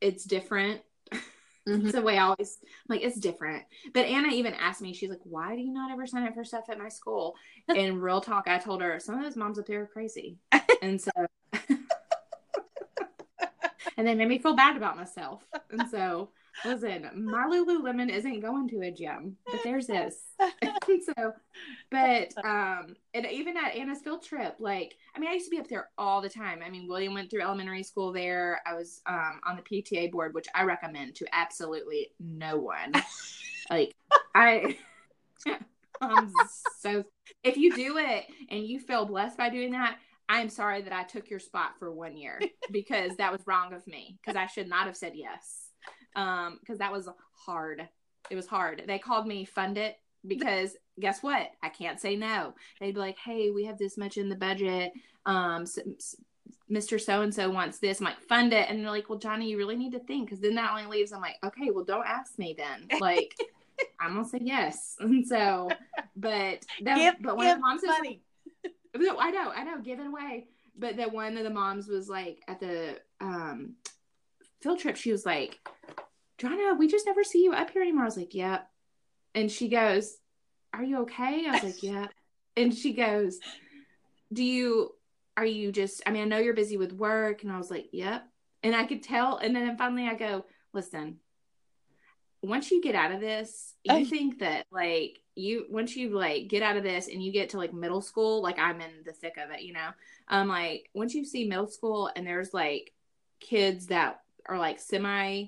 it's different. Mhm. It's the way I always like it's different. But Anna even asked me, she's like, "Why do you not ever sign up for stuff at my school?" And real talk, I told her some of those moms up there are crazy, and so and they made me feel bad about myself. And so, listen, my Lululemon isn't going to a gym, but there's this. So, but um, and even at Anna's field trip, like I mean, I used to be up there all the time. I mean, William went through elementary school there. I was um on the PTA board, which I recommend to absolutely no one. like I. I'm so if you do it and you feel blessed by doing that, I'm sorry that I took your spot for one year because that was wrong of me because I should not have said yes. Um, because that was hard. It was hard. They called me fund it because guess what? I can't say no. They'd be like, "Hey, we have this much in the budget. Um, s- s- Mr. So and so wants this." I'm like, "Fund it," and they're like, "Well, Johnny, you really need to think because then that only leaves." I'm like, "Okay, well, don't ask me then." Like, I'm gonna say yes. And so, but that, Give, but one give of the moms money. no, I know, I know, giving away. But that one of the moms was like at the um field trip, she was like, Jonna, we just never see you up here anymore. I was like, Yep. And she goes, Are you okay? I was like, Yep. And she goes, Do you are you just I mean, I know you're busy with work. And I was like, Yep. And I could tell. And then finally I go, Listen, once you get out of this, you Oh. think that like you once you like get out of this and you get to like middle school, like I'm in the thick of it, you know. Um like once you see middle school and there's like kids that are like semi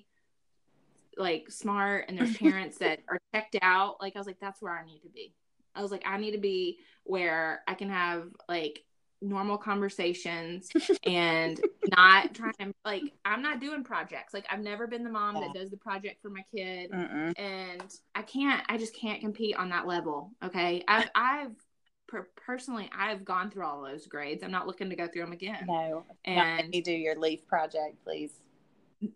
like smart and there's parents that are checked out, like I was like that's where I need to be. I was like I need to be where I can have like normal conversations and not trying to like I'm not doing projects. Like I've never been the mom that does the project for my kid Mm-mm. and I can't I just can't compete on that level. Okay. I've I've per- personally I've gone through all those grades. I'm not looking to go through them again. No, And you do your leaf project, please.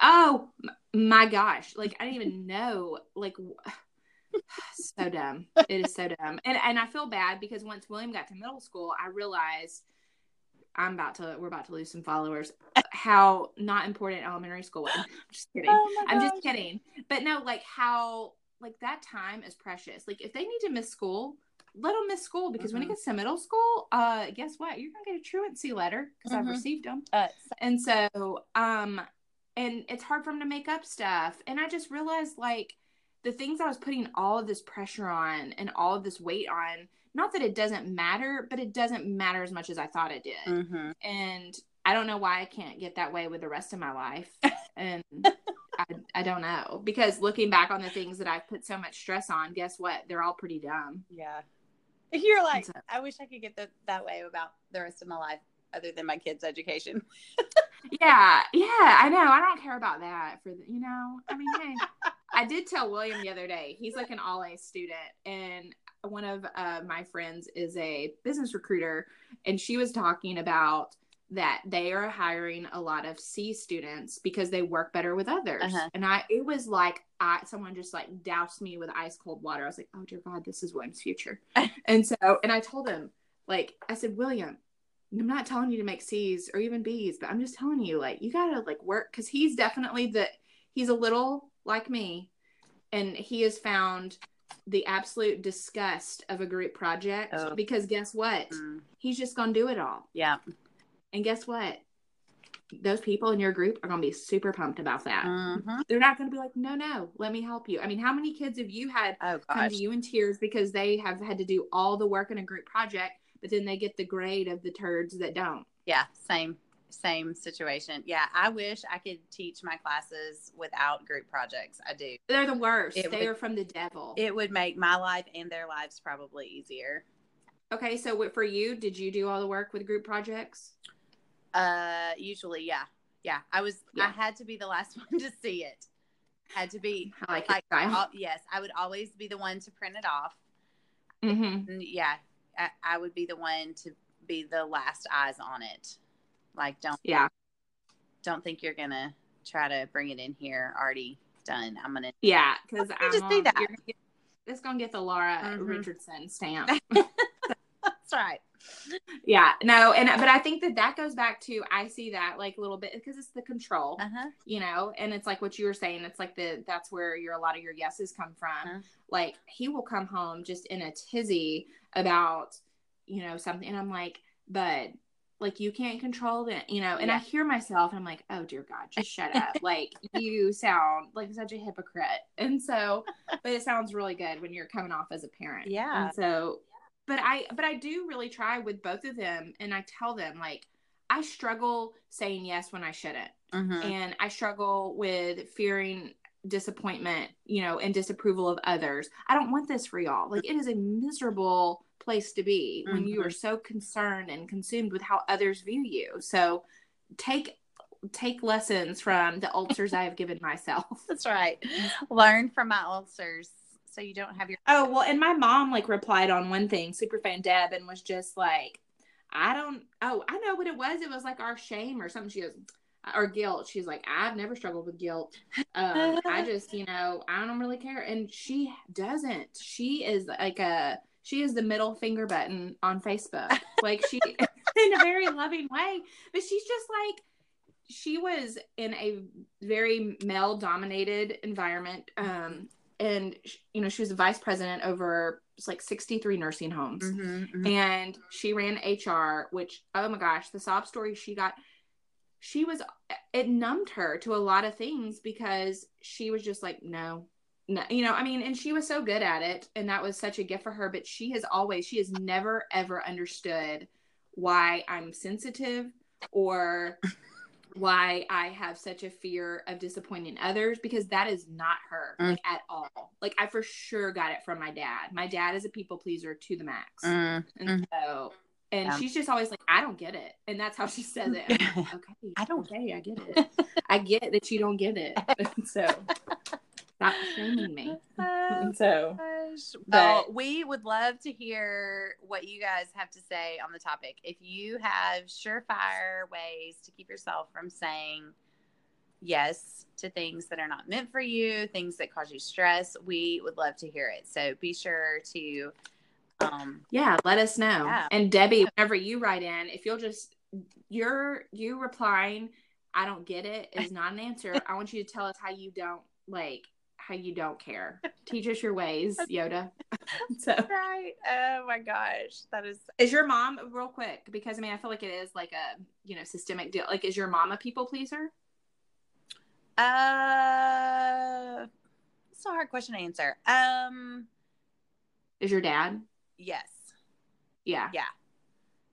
Oh my gosh, like I didn't even know like so dumb. It is so dumb. And and I feel bad because once William got to middle school, I realized I'm about to we're about to lose some followers. How not important elementary school was. I'm just kidding. Oh I'm just kidding. But no, like how like that time is precious. Like if they need to miss school, let them miss school because when it Mhm. gets to middle school, uh, guess what? You're gonna get a truancy letter because I've Mhm. received them. Uh, And so, um, and it's hard for them to make up stuff. And I just realized like the things I was putting all of this pressure on and all of this weight on. Not that it doesn't matter, but it doesn't matter as much as I thought it did mhm. and I don't know why I can't get that way with the rest of my life. And I, I don't know because looking back on the things that I've put so much stress on, guess what? They're all pretty dumb. Yeah. You're like, so- I wish I could get the, that way about the rest of my life. other than my kids' education. yeah, yeah, I know. I don't care about that for the, you know. I mean, hey, I did tell William the other day. He's like an all A student, and one of uh, my friends is a business recruiter, and she was talking about that they are hiring a lot of C students because they work better with others. Uh-huh. And I, it was like I, someone just like doused me with ice cold water. I was like, oh dear God, this is William's future. and so, and I told him, like, I said, William, I'm not telling you to make C's or even B's, but I'm just telling you, like, you gotta like work because he's definitely the he's a little like me, and he has found the absolute disgust of a group project oh. because guess what? Mm. He's just gonna do it all. Yeah. And guess what? Those people in your group are to be super pumped about that. Mm-hmm. They're not to be like, no, no, let me help you. I mean, how many kids have you had oh, come to you in tears because they have had to do all the work in a group project but then they get the grade of the turds that don't. Yeah, same same situation. Yeah, I wish I could teach my classes without group projects. I do. They're the worst. It they would, are from the devil. It would make my life and their lives probably easier. Okay, so for you, did you do all the work with group projects? Uh, usually, yeah, yeah. I was. Yeah. I had to be the last one to see it. Had to be I like, like all, yes. I would always be the one to print it off. Mm-hmm. Yeah, I, I would be the one to be the last eyes on it. Like, don't yeah, don't think you're gonna try to bring it in here already done. I'm gonna yeah, because I just see that. Gonna get, it's gonna get the Laura mm-hmm. Richardson stamp. That's right. Yeah, no, and but I think that that goes back to I see that like a little bit because it's the control, uh-huh. you know, and it's like what you were saying. It's like the that's where your a lot of your yeses come from. Uh-huh. Like he will come home just in a tizzy about you know something and i'm like but like you can't control that you know and yeah. i hear myself and i'm like oh dear god just shut up like you sound like such a hypocrite and so but it sounds really good when you're coming off as a parent yeah and so but i but i do really try with both of them and i tell them like i struggle saying yes when i shouldn't mm-hmm. and i struggle with fearing disappointment, you know, and disapproval of others. I don't want this for y'all. Like it is a miserable place to be mm-hmm. when you are mm-hmm. so concerned and consumed with how others view you. So take take lessons from the ulcers I have given myself. That's right. Learn from my ulcers so you don't have your Oh, well, and my mom like replied on one thing, superfan Deb, and was just like, I don't oh, I know what it was. It was like our shame or something. She goes, or guilt. She's like, I've never struggled with guilt. Um, I just, you know, I don't really care. And she doesn't. She is like a, she is the middle finger button on Facebook. Like she, in a very loving way, but she's just like, she was in a very male dominated environment. Um, and you know, she was a vice president over like 63 nursing homes mm-hmm, mm-hmm. and she ran HR, which, oh my gosh, the sob story she got, she was it numbed her to a lot of things because she was just like no no you know i mean and she was so good at it and that was such a gift for her but she has always she has never ever understood why i'm sensitive or why i have such a fear of disappointing others because that is not her mm. like, at all like i for sure got it from my dad my dad is a people pleaser to the max mm. and mm. so and yeah. she's just always like, I don't get it. And that's how she says it. Like, okay. I don't. Okay, I get it. I get that you don't get it. so stop shaming me. Oh, so, well, we would love to hear what you guys have to say on the topic. If you have surefire ways to keep yourself from saying yes to things that are not meant for you, things that cause you stress, we would love to hear it. So be sure to um, yeah, let us know. Yeah. And Debbie, whenever you write in, if you'll just you're you replying, I don't get it is not an answer. I want you to tell us how you don't like how you don't care. Teach us your ways, Yoda. so right. Oh my gosh, that is. Is your mom real quick? Because I mean, I feel like it is like a you know systemic deal. Like, is your mom a people pleaser? Uh, it's a hard question to answer. Um, is your dad? Yes. Yeah. Yeah.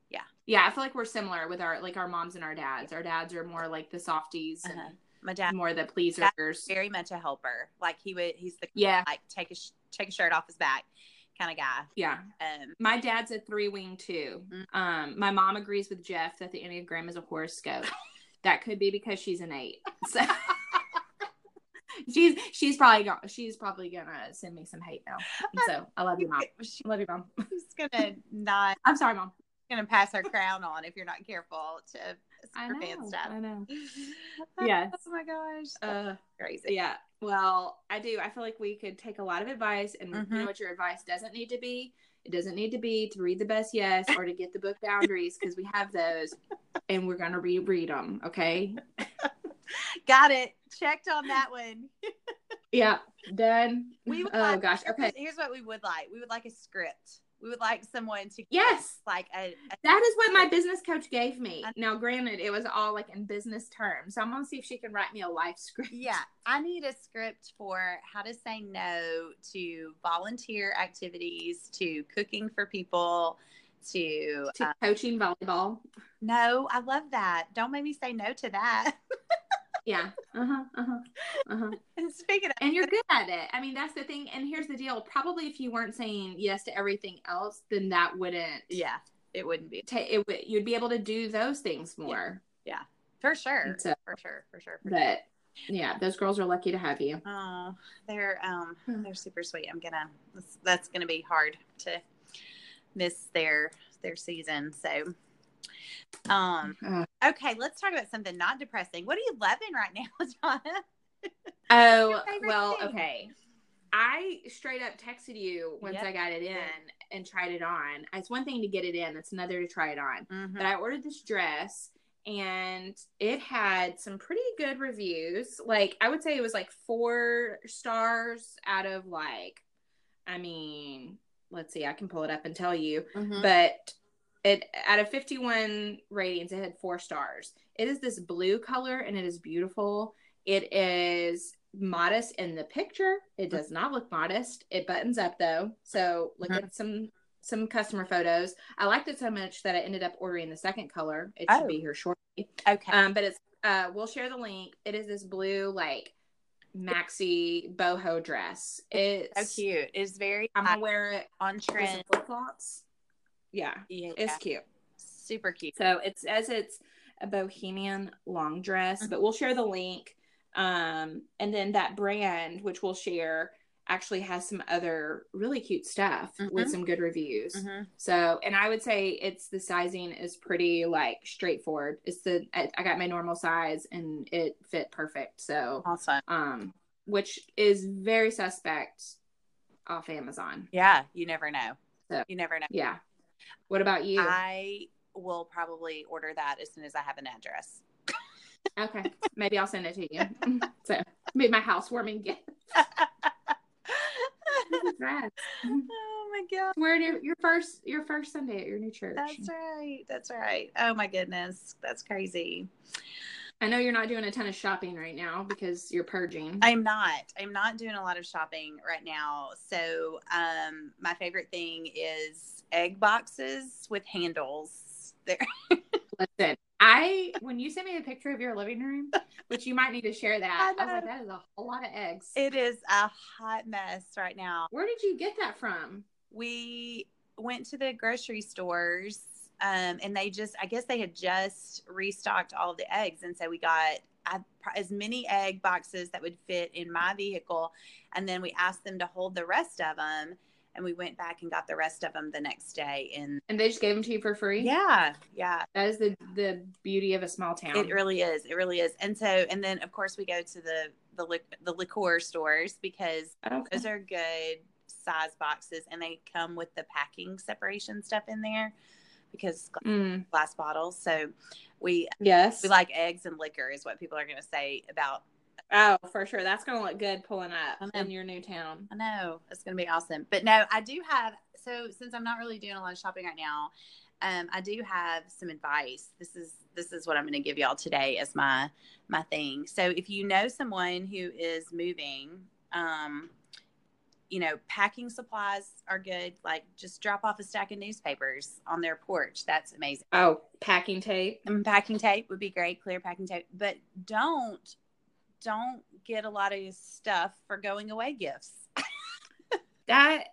Yeah. Yeah. I feel like we're similar with our like our moms and our dads. Our dads are more like the softies uh-huh. and my dad more the pleasers. Very much a helper. Like he would he's the yeah like take a take a shirt off his back. kind of guy. Yeah. Um, My dad's a three wing too. Mm. Um, my mom agrees with Jeff that the Enneagram is a horoscope. that could be because she's an eight. So she's she's probably gonna she's probably gonna send me some hate now. So I love you, mom. I love you, mom. she's gonna not I'm sorry, mom. gonna pass her crown on if you're not careful to I super know. fan stuff. I know. Yes. Oh my gosh. Uh, crazy. yeah. Well, I do. I feel like we could take a lot of advice, and you Mhm. know what your advice doesn't need to be. It doesn't need to be to read the best yes or to get the book boundaries because we have those, and we're gonna reread them. Okay. Got it. Checked on that one. Yeah. Done. We would oh like, gosh. Okay. Here's what we would like. We would like a script. We would like someone to Yes. like a, a That is what my business coach gave me. I- Now, granted, it was all like in business terms, so I'm gonna see if she can write me a life script. yeah. I need a script for how to say no to volunteer activities, to cooking for people, to To uh, coaching volleyball. no. I love that. Don't make me say no to that. Yeah. Uh huh. Uh huh. Uh huh. and speaking of, and you're good at it. I mean, that's the thing. And here's the deal: probably if you weren't saying yes to everything else, then that wouldn't. yeah, it wouldn't be Ta- it would. You'd be able to do those things more. for sure. So- for sure. For sure. For sure. But yeah, those girls are lucky to have you. Oh, they're um Hmm. they're super sweet. I'm gonna that's, that's gonna be hard to miss their their season. So um Uh, okay, let's talk about something not depressing. What are you loving right now, Jonna? oh well, thing? okay. I straight up texted you once Yep. I got it in and tried it on. It's one thing to get it in; it's another to try it on. Mhm. but I ordered this dress and it had some pretty good reviews. Like I would say it was like four stars out of like I mean, let's see, I can pull it up and tell you. Mhm. But it out of 51 ratings, it had four stars. It is this blue color and it is beautiful. It is modest in the picture. It does not look modest. It buttons up though. So look Mhm. at some some customer photos. I liked it so much that I ended up ordering the second color. It should Oh. be here shortly. okay. Um, but it's uh we'll share the link. It is this blue like maxi boho dress. It's so cute. It's very I'm gonna wear it on trend. flip flops. Yeah, Yeah, it's cute. super cute. So it says it's a bohemian long dress, Mm-hmm. but we'll share the link. Um, and then that brand, which we'll share, actually has some other really cute stuff with Mhm. some good reviews. Mhm. So, and I would say it's the sizing is pretty like straightforward. It's the I, I got my normal size and it fit perfect. So, Awesome. um, which is very suspect off Amazon. Yeah, you never know. So- you never know. Yeah. What about you? I will probably order that as soon as I have an address. Okay, maybe I'll send it to you. so, be my housewarming gift. Oh my god. We're in your, your first your first Sunday at your new church. That's right. That's right. Oh my goodness. That's crazy. I know you're not doing a ton of shopping right now because you're purging. I'm not. I'm not doing a lot of shopping right now. So, um, my favorite thing is egg boxes with handles. There. Listen, I when you sent me a picture of your living room, which you might need to share that, I I, was like, that is a whole lot of eggs. It is a hot mess right now. Where did you get that from? we went to the grocery stores um, and they just i guess they had just restocked all the eggs and so we got I, as many egg boxes that would fit in my vehicle and then we asked them to hold the rest of them and we went back and got the rest of them the next day and And they just gave them to you for free. yeah yeah that is the the beauty of a small town. it really is it really is and so and then of course we go to the the, lic- the liqueur stores because okay. Those are good size boxes, and they come with the packing separation stuff in there because gla- Mm, glass bottles. So we yes. we like eggs and liquor is what people are going to say about. Oh, for sure. That's gonna look good pulling up in your new town. I know it's going to be awesome, but no, I do have. So since I'm not really doing a lot of shopping right now, um, I do have some advice. This is this is what I'm going to give y'all today as my my thing. So if you know someone who is moving, um, you know, packing supplies are good. Like just drop off a stack of newspapers on their porch. That's amazing. Oh, packing tape. And packing tape would be great, clear packing tape. But don't don't get a lot of stuff for going away gifts. That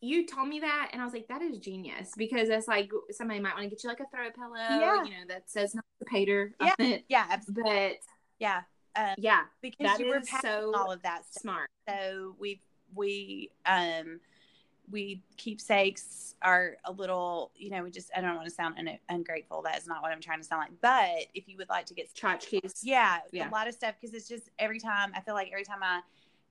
you told me that, and I was like, that is genius because it's like somebody might want to get you like a throw pillow, Yeah. you know, that says Noxapater Yeah. on it. Yeah, absolutely. But Yeah. Um, yeah, because that you were so all of that stuff. smart. So we we um we keepsakes are a little, you know, we just I don't want to sound un- ungrateful. That is not what I'm trying to sound like. But if you would like to get Tchotchkes. yeah, Yeah. a lot of stuff because it's just every time I feel like every time I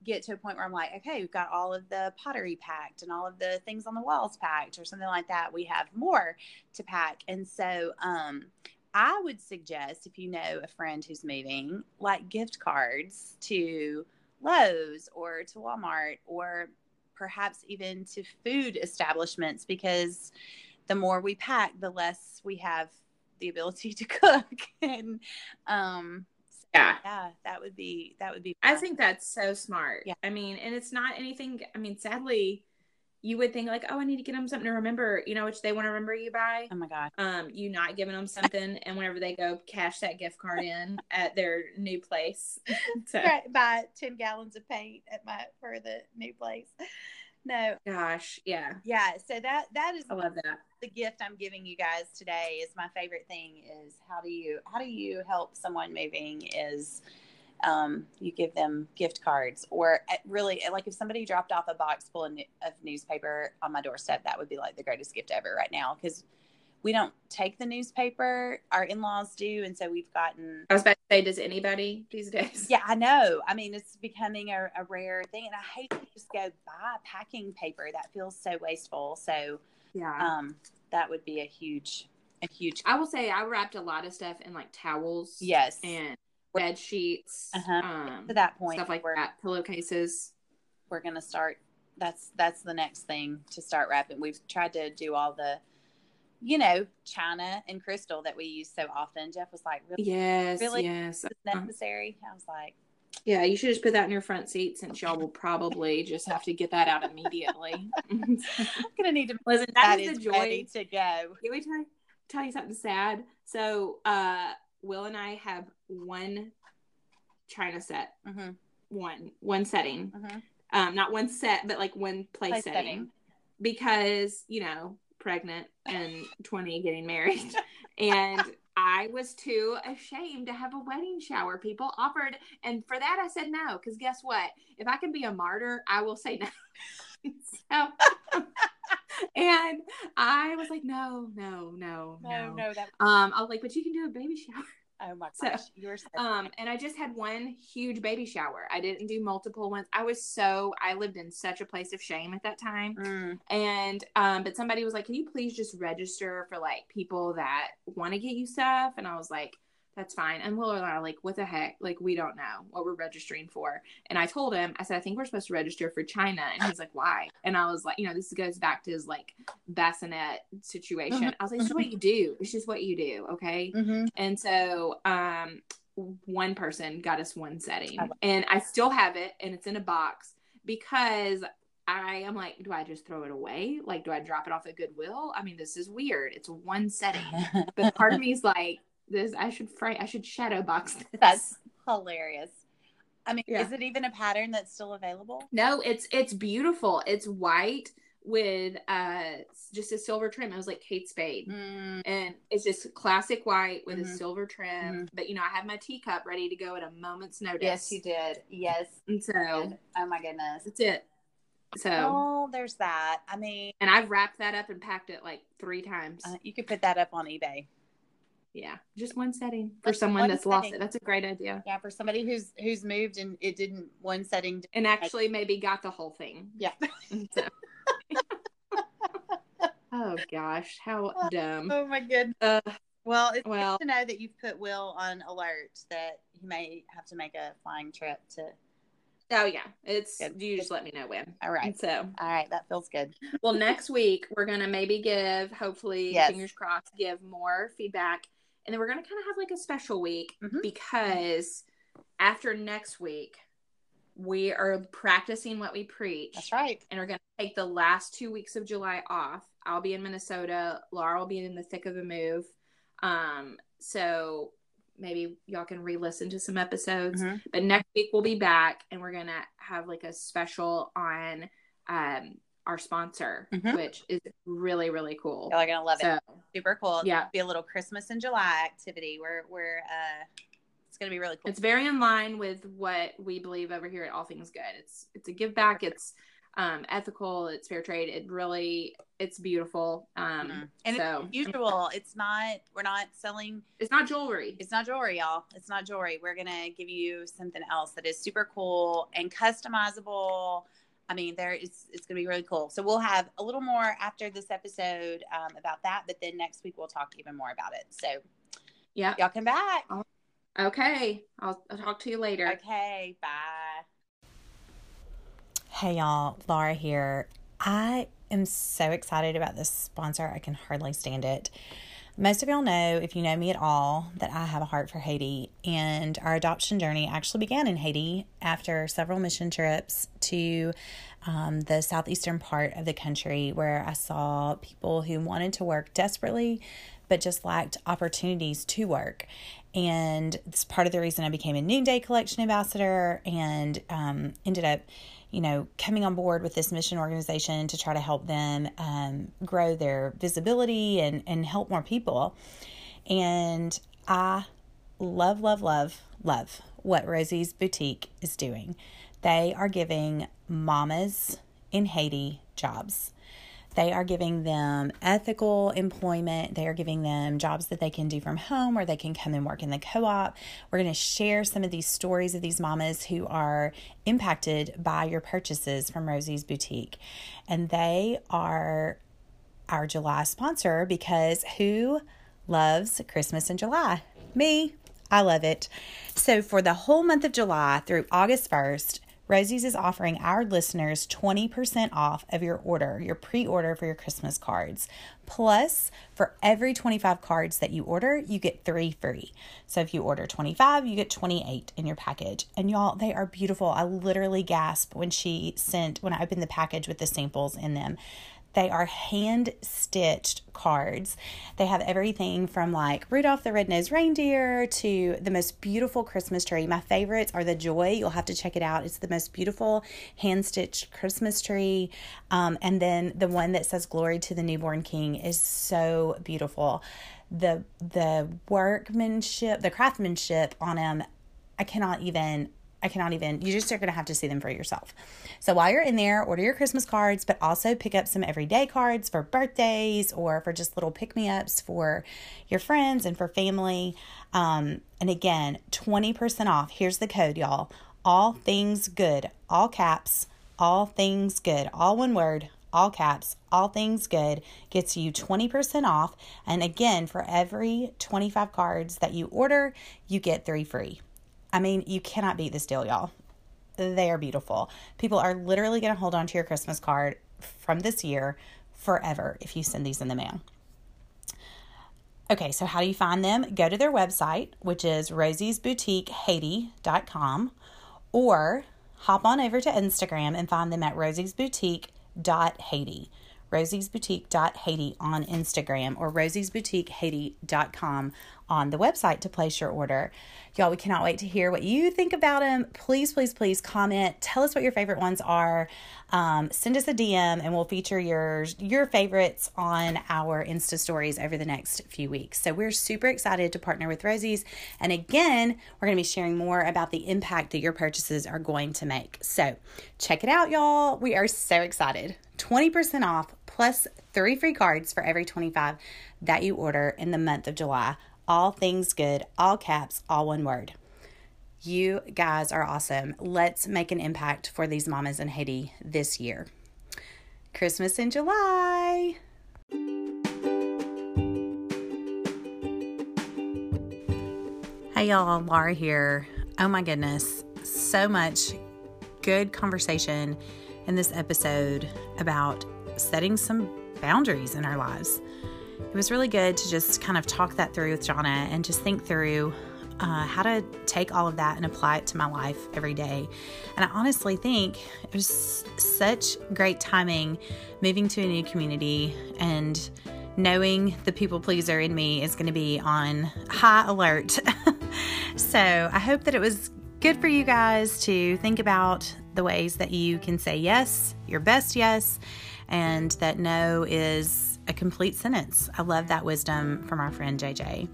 get to a point where I'm like, okay, we've got all of the pottery packed and all of the things on the walls packed or something like that. We have more to pack, and so um, I would suggest if you know a friend who's moving, like gift cards to Lowe's or to Walmart or perhaps even to food establishments because the more we pack, the less we have the ability to cook and um so, Yeah. yeah that would be that would be I think that's so smart. Yeah. I mean, and it's not anything. I mean, sadly, you would think like, oh, I need to get them something to remember, you know, which they want to remember you by. oh my god Um, you not giving them something, and whenever they go cash that gift card in at their new place. so, right buy 10 gallons of paint at my for the new place no gosh, yeah, yeah so that that is I love that. the gift i'm giving you guys today is my favorite thing is how do you how do you help someone moving is um, you give them gift cards or uh, really like if somebody dropped off a box full of, of newspaper on my doorstep that would be like the greatest gift ever right now because we don't take the newspaper. Our in-laws do and so we've gotten I was about to say, does anybody these days? yeah i know. I mean it's becoming a, a rare thing and i hate to just go buy packing paper. That feels so wasteful. So yeah. um, that would be a huge a huge I will say I wrapped a lot of stuff in like towels, yes. And bed sheets, Uh-huh. um, to that point stuff like we're, that, pillowcases. we're gonna start that's that's the next thing to start wrapping we've tried to do all the you know china and crystal that we use so often jeff was like really Yes, Really? yes. this necessary i was like Yeah, you should just put that in your front seat since y'all will probably just have to get that out immediately. i'm gonna need to Listen, that that is is the joy. to go Can we tell, tell you something sad? So, uh, Will and I have one China set, Mhm, one one setting, mhm. um, not one set, but like one place, Place setting. setting. because you know, pregnant and twenty, getting married, and I was too ashamed to have a wedding shower. People offered, and for that I said no, because guess what? If I can be a martyr, I will say no. so, and I was like, no, no, no, no no. no that Um, I was like, but you can do a baby shower. oh my So, gosh you're so Um, and I just had one huge baby shower. I didn't do multiple ones. I was so I lived in such a place of shame at that time. Mm, And um, but somebody was like, Can you please just register for like people that want to get you stuff? And I was like, That's fine. And Will and I like, What the heck? Like, we don't know what we're registering for. And I told him, I said, I think we're supposed to register for China. And he's like, Why? And I was like, you know, this goes back to his like bassinet situation. I was like, This is what you do. It's just what you do, okay? mhm. And so um one person got us one setting and I still have it and it's in a box because I am like, do I just throw it away? Like, do I drop it off at Goodwill? I mean, this is weird. It's one setting. But part of me is like, this I should fry I should shadow box this. that's hilarious i mean Yeah. is it even a pattern that's still available no, it's it's beautiful. It's white with uh just a silver trim. It was like Kate Spade. Mm, and it's just classic white with a Mhm. silver trim. Mhm. But you know, I had my teacup ready to go at a moment's notice. yes you did yes And so oh my goodness that's it. So, oh there's that i mean and I've wrapped that up and packed it like three times. uh, you could put that up on ebay yeah, just one setting for someone one that's lost it. That's a great idea. yeah for somebody who's who's moved and it didn't one setting And actually, maybe got the whole thing. yeah So- oh gosh, how dumb. oh my goodness Uh, well it's well, good to know that you've put will on alert that he may have to make a flying trip to oh yeah, it's Good. you just let me know when. all right So, all right that feels good well, next week we're gonna maybe give, hopefully, Yes. fingers crossed, give more feedback, and then we're gonna kind of have like a special week Mhm. because after next week we are practicing what we preach. that's right and we're going to take the last two weeks of July off. I'll be in Minnesota. Laura will be in the thick of the move. Um, so maybe y'all can re-listen to some episodes. Mhm. But next week we'll be back, and we're gonna have like a special on um our sponsor, Mhm. which is really really cool. Y'all are gonna love So it. Super cool. yeah. Be a little Christmas in July activity. We're we're uh, it's gonna be really cool. it's very in line with what we believe over here at All Things Good. It's it's a give back. It's um, ethical. It's fair trade. It really it's beautiful. Um, Mhm. And so it's usual. It's not. We're not selling. it's not jewelry. It's not jewelry, y'all. It's not jewelry. We're gonna give you something else that is super cool and customizable. I mean, there is it's gonna be really cool. So we'll have a little more after this episode um, about that, but then next week we'll talk even more about it. So Yeah. y'all come back. Okay. I'll, I'll talk to you later. Okay. Bye. Hey y'all, Laura here. I am so excited about this sponsor. I can hardly stand it. Most of y'all know, if you know me at all, that I have a heart for Haiti, and our adoption journey actually began in Haiti after several mission trips to um, the southeastern part of the country where I saw people who wanted to work desperately but just lacked opportunities to work. And it's part of the reason I became a Noonday Collection ambassador and um, ended up, you know, coming on board with this mission organization to try to help them um, grow their visibility and, and help more people. And I love, love, love, love what Rosie's Boutique is doing. They are giving mamas in Haiti jobs. They are giving them ethical employment. They are giving them jobs that they can do from home or they can come and work in the co op. We're going to share some of these stories of these mamas who are impacted by your purchases from Rosie's Boutique. And they are our July sponsor because who loves Christmas in July? Me. I love it. So, for the whole month of July through August 1st, Rosie's is offering our listeners 20% off of your order, your pre order for your Christmas cards. Plus, for every 25 cards that you order, you get three free. So, if you order 25, you get 28 in your package. And y'all, they are beautiful. I literally gasped when she sent, when I opened the package with the samples in them. They are hand stitched cards. They have everything from like Rudolph the Red-Nosed Reindeer to the most beautiful Christmas tree. My favorites are the Joy. You'll have to check it out. It's the most beautiful hand stitched Christmas tree. Um, and then the one that says Glory to the Newborn King is so beautiful. The the workmanship, the craftsmanship on them, I cannot even I cannot even, you just are going to have to see them for yourself. So while you're in there, order your Christmas cards, but also pick up some everyday cards for birthdays or for just little pick me ups for your friends and for family. Um, and again, 20% off. Here's the code, y'all. All things good, all caps, all things good, all one word, all caps, all things good gets you 20% off. And again, for every 25 cards that you order, you get three free. I mean, you cannot beat this deal, y'all. They are beautiful. People are literally going to hold on to your Christmas card from this year forever if you send these in the mail. Okay, so how do you find them? Go to their website, which is rosiesboutiquehaiti.com, or hop on over to Instagram and find them at rosiesboutique.haiti. rosiesboutique.haiti on Instagram or rosiesboutiquehaiti.com on the website to place your order. Y'all, we cannot wait to hear what you think about them. Please, please, please comment. Tell us what your favorite ones are. Um, send us a DM and we'll feature your your favorites on our Insta stories over the next few weeks. So we're super excited to partner with Rosie's. And again, we're going to be sharing more about the impact that your purchases are going to make. So check it out, y'all. We are so excited. 20% off plus three free cards for every 25 that you order in the month of July. All things good, all caps, all one word. You guys are awesome. Let's make an impact for these mamas in Haiti this year. Christmas in July. Hey y'all, Laura here. Oh my goodness, so much good conversation in this episode about setting some boundaries in our lives. It was really good to just kind of talk that through with Jonna and just think through uh, how to take all of that and apply it to my life every day. And I honestly think it was such great timing moving to a new community and knowing the people pleaser in me is going to be on high alert. so I hope that it was good for you guys to think about the ways that you can say yes, your best yes, and that no is a complete sentence. I love that wisdom from our friend JJ.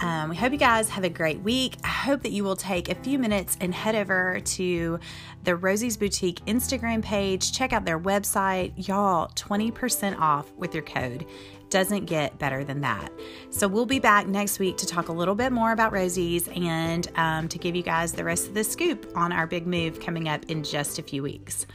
Um, we hope you guys have a great week. I hope that you will take a few minutes and head over to the Rosie's Boutique Instagram page. Check out their website. Y'all, 20% off with your code. Doesn't get better than that. So, we'll be back next week to talk a little bit more about Rosie's and um, to give you guys the rest of the scoop on our big move coming up in just a few weeks.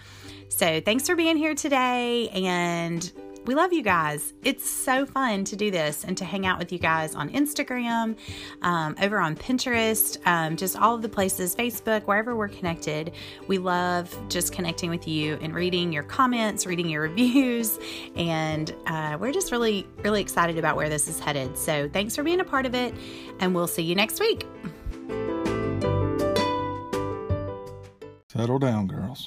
So, thanks for being here today and we love you guys. It's so fun to do this and to hang out with you guys on Instagram, um, over on Pinterest, um, just all of the places, Facebook, wherever we're connected. We love just connecting with you and reading your comments, reading your reviews, and uh, we're just really, really excited about where this is headed. So thanks for being a part of it, and we'll see you next week. Settle down, girls.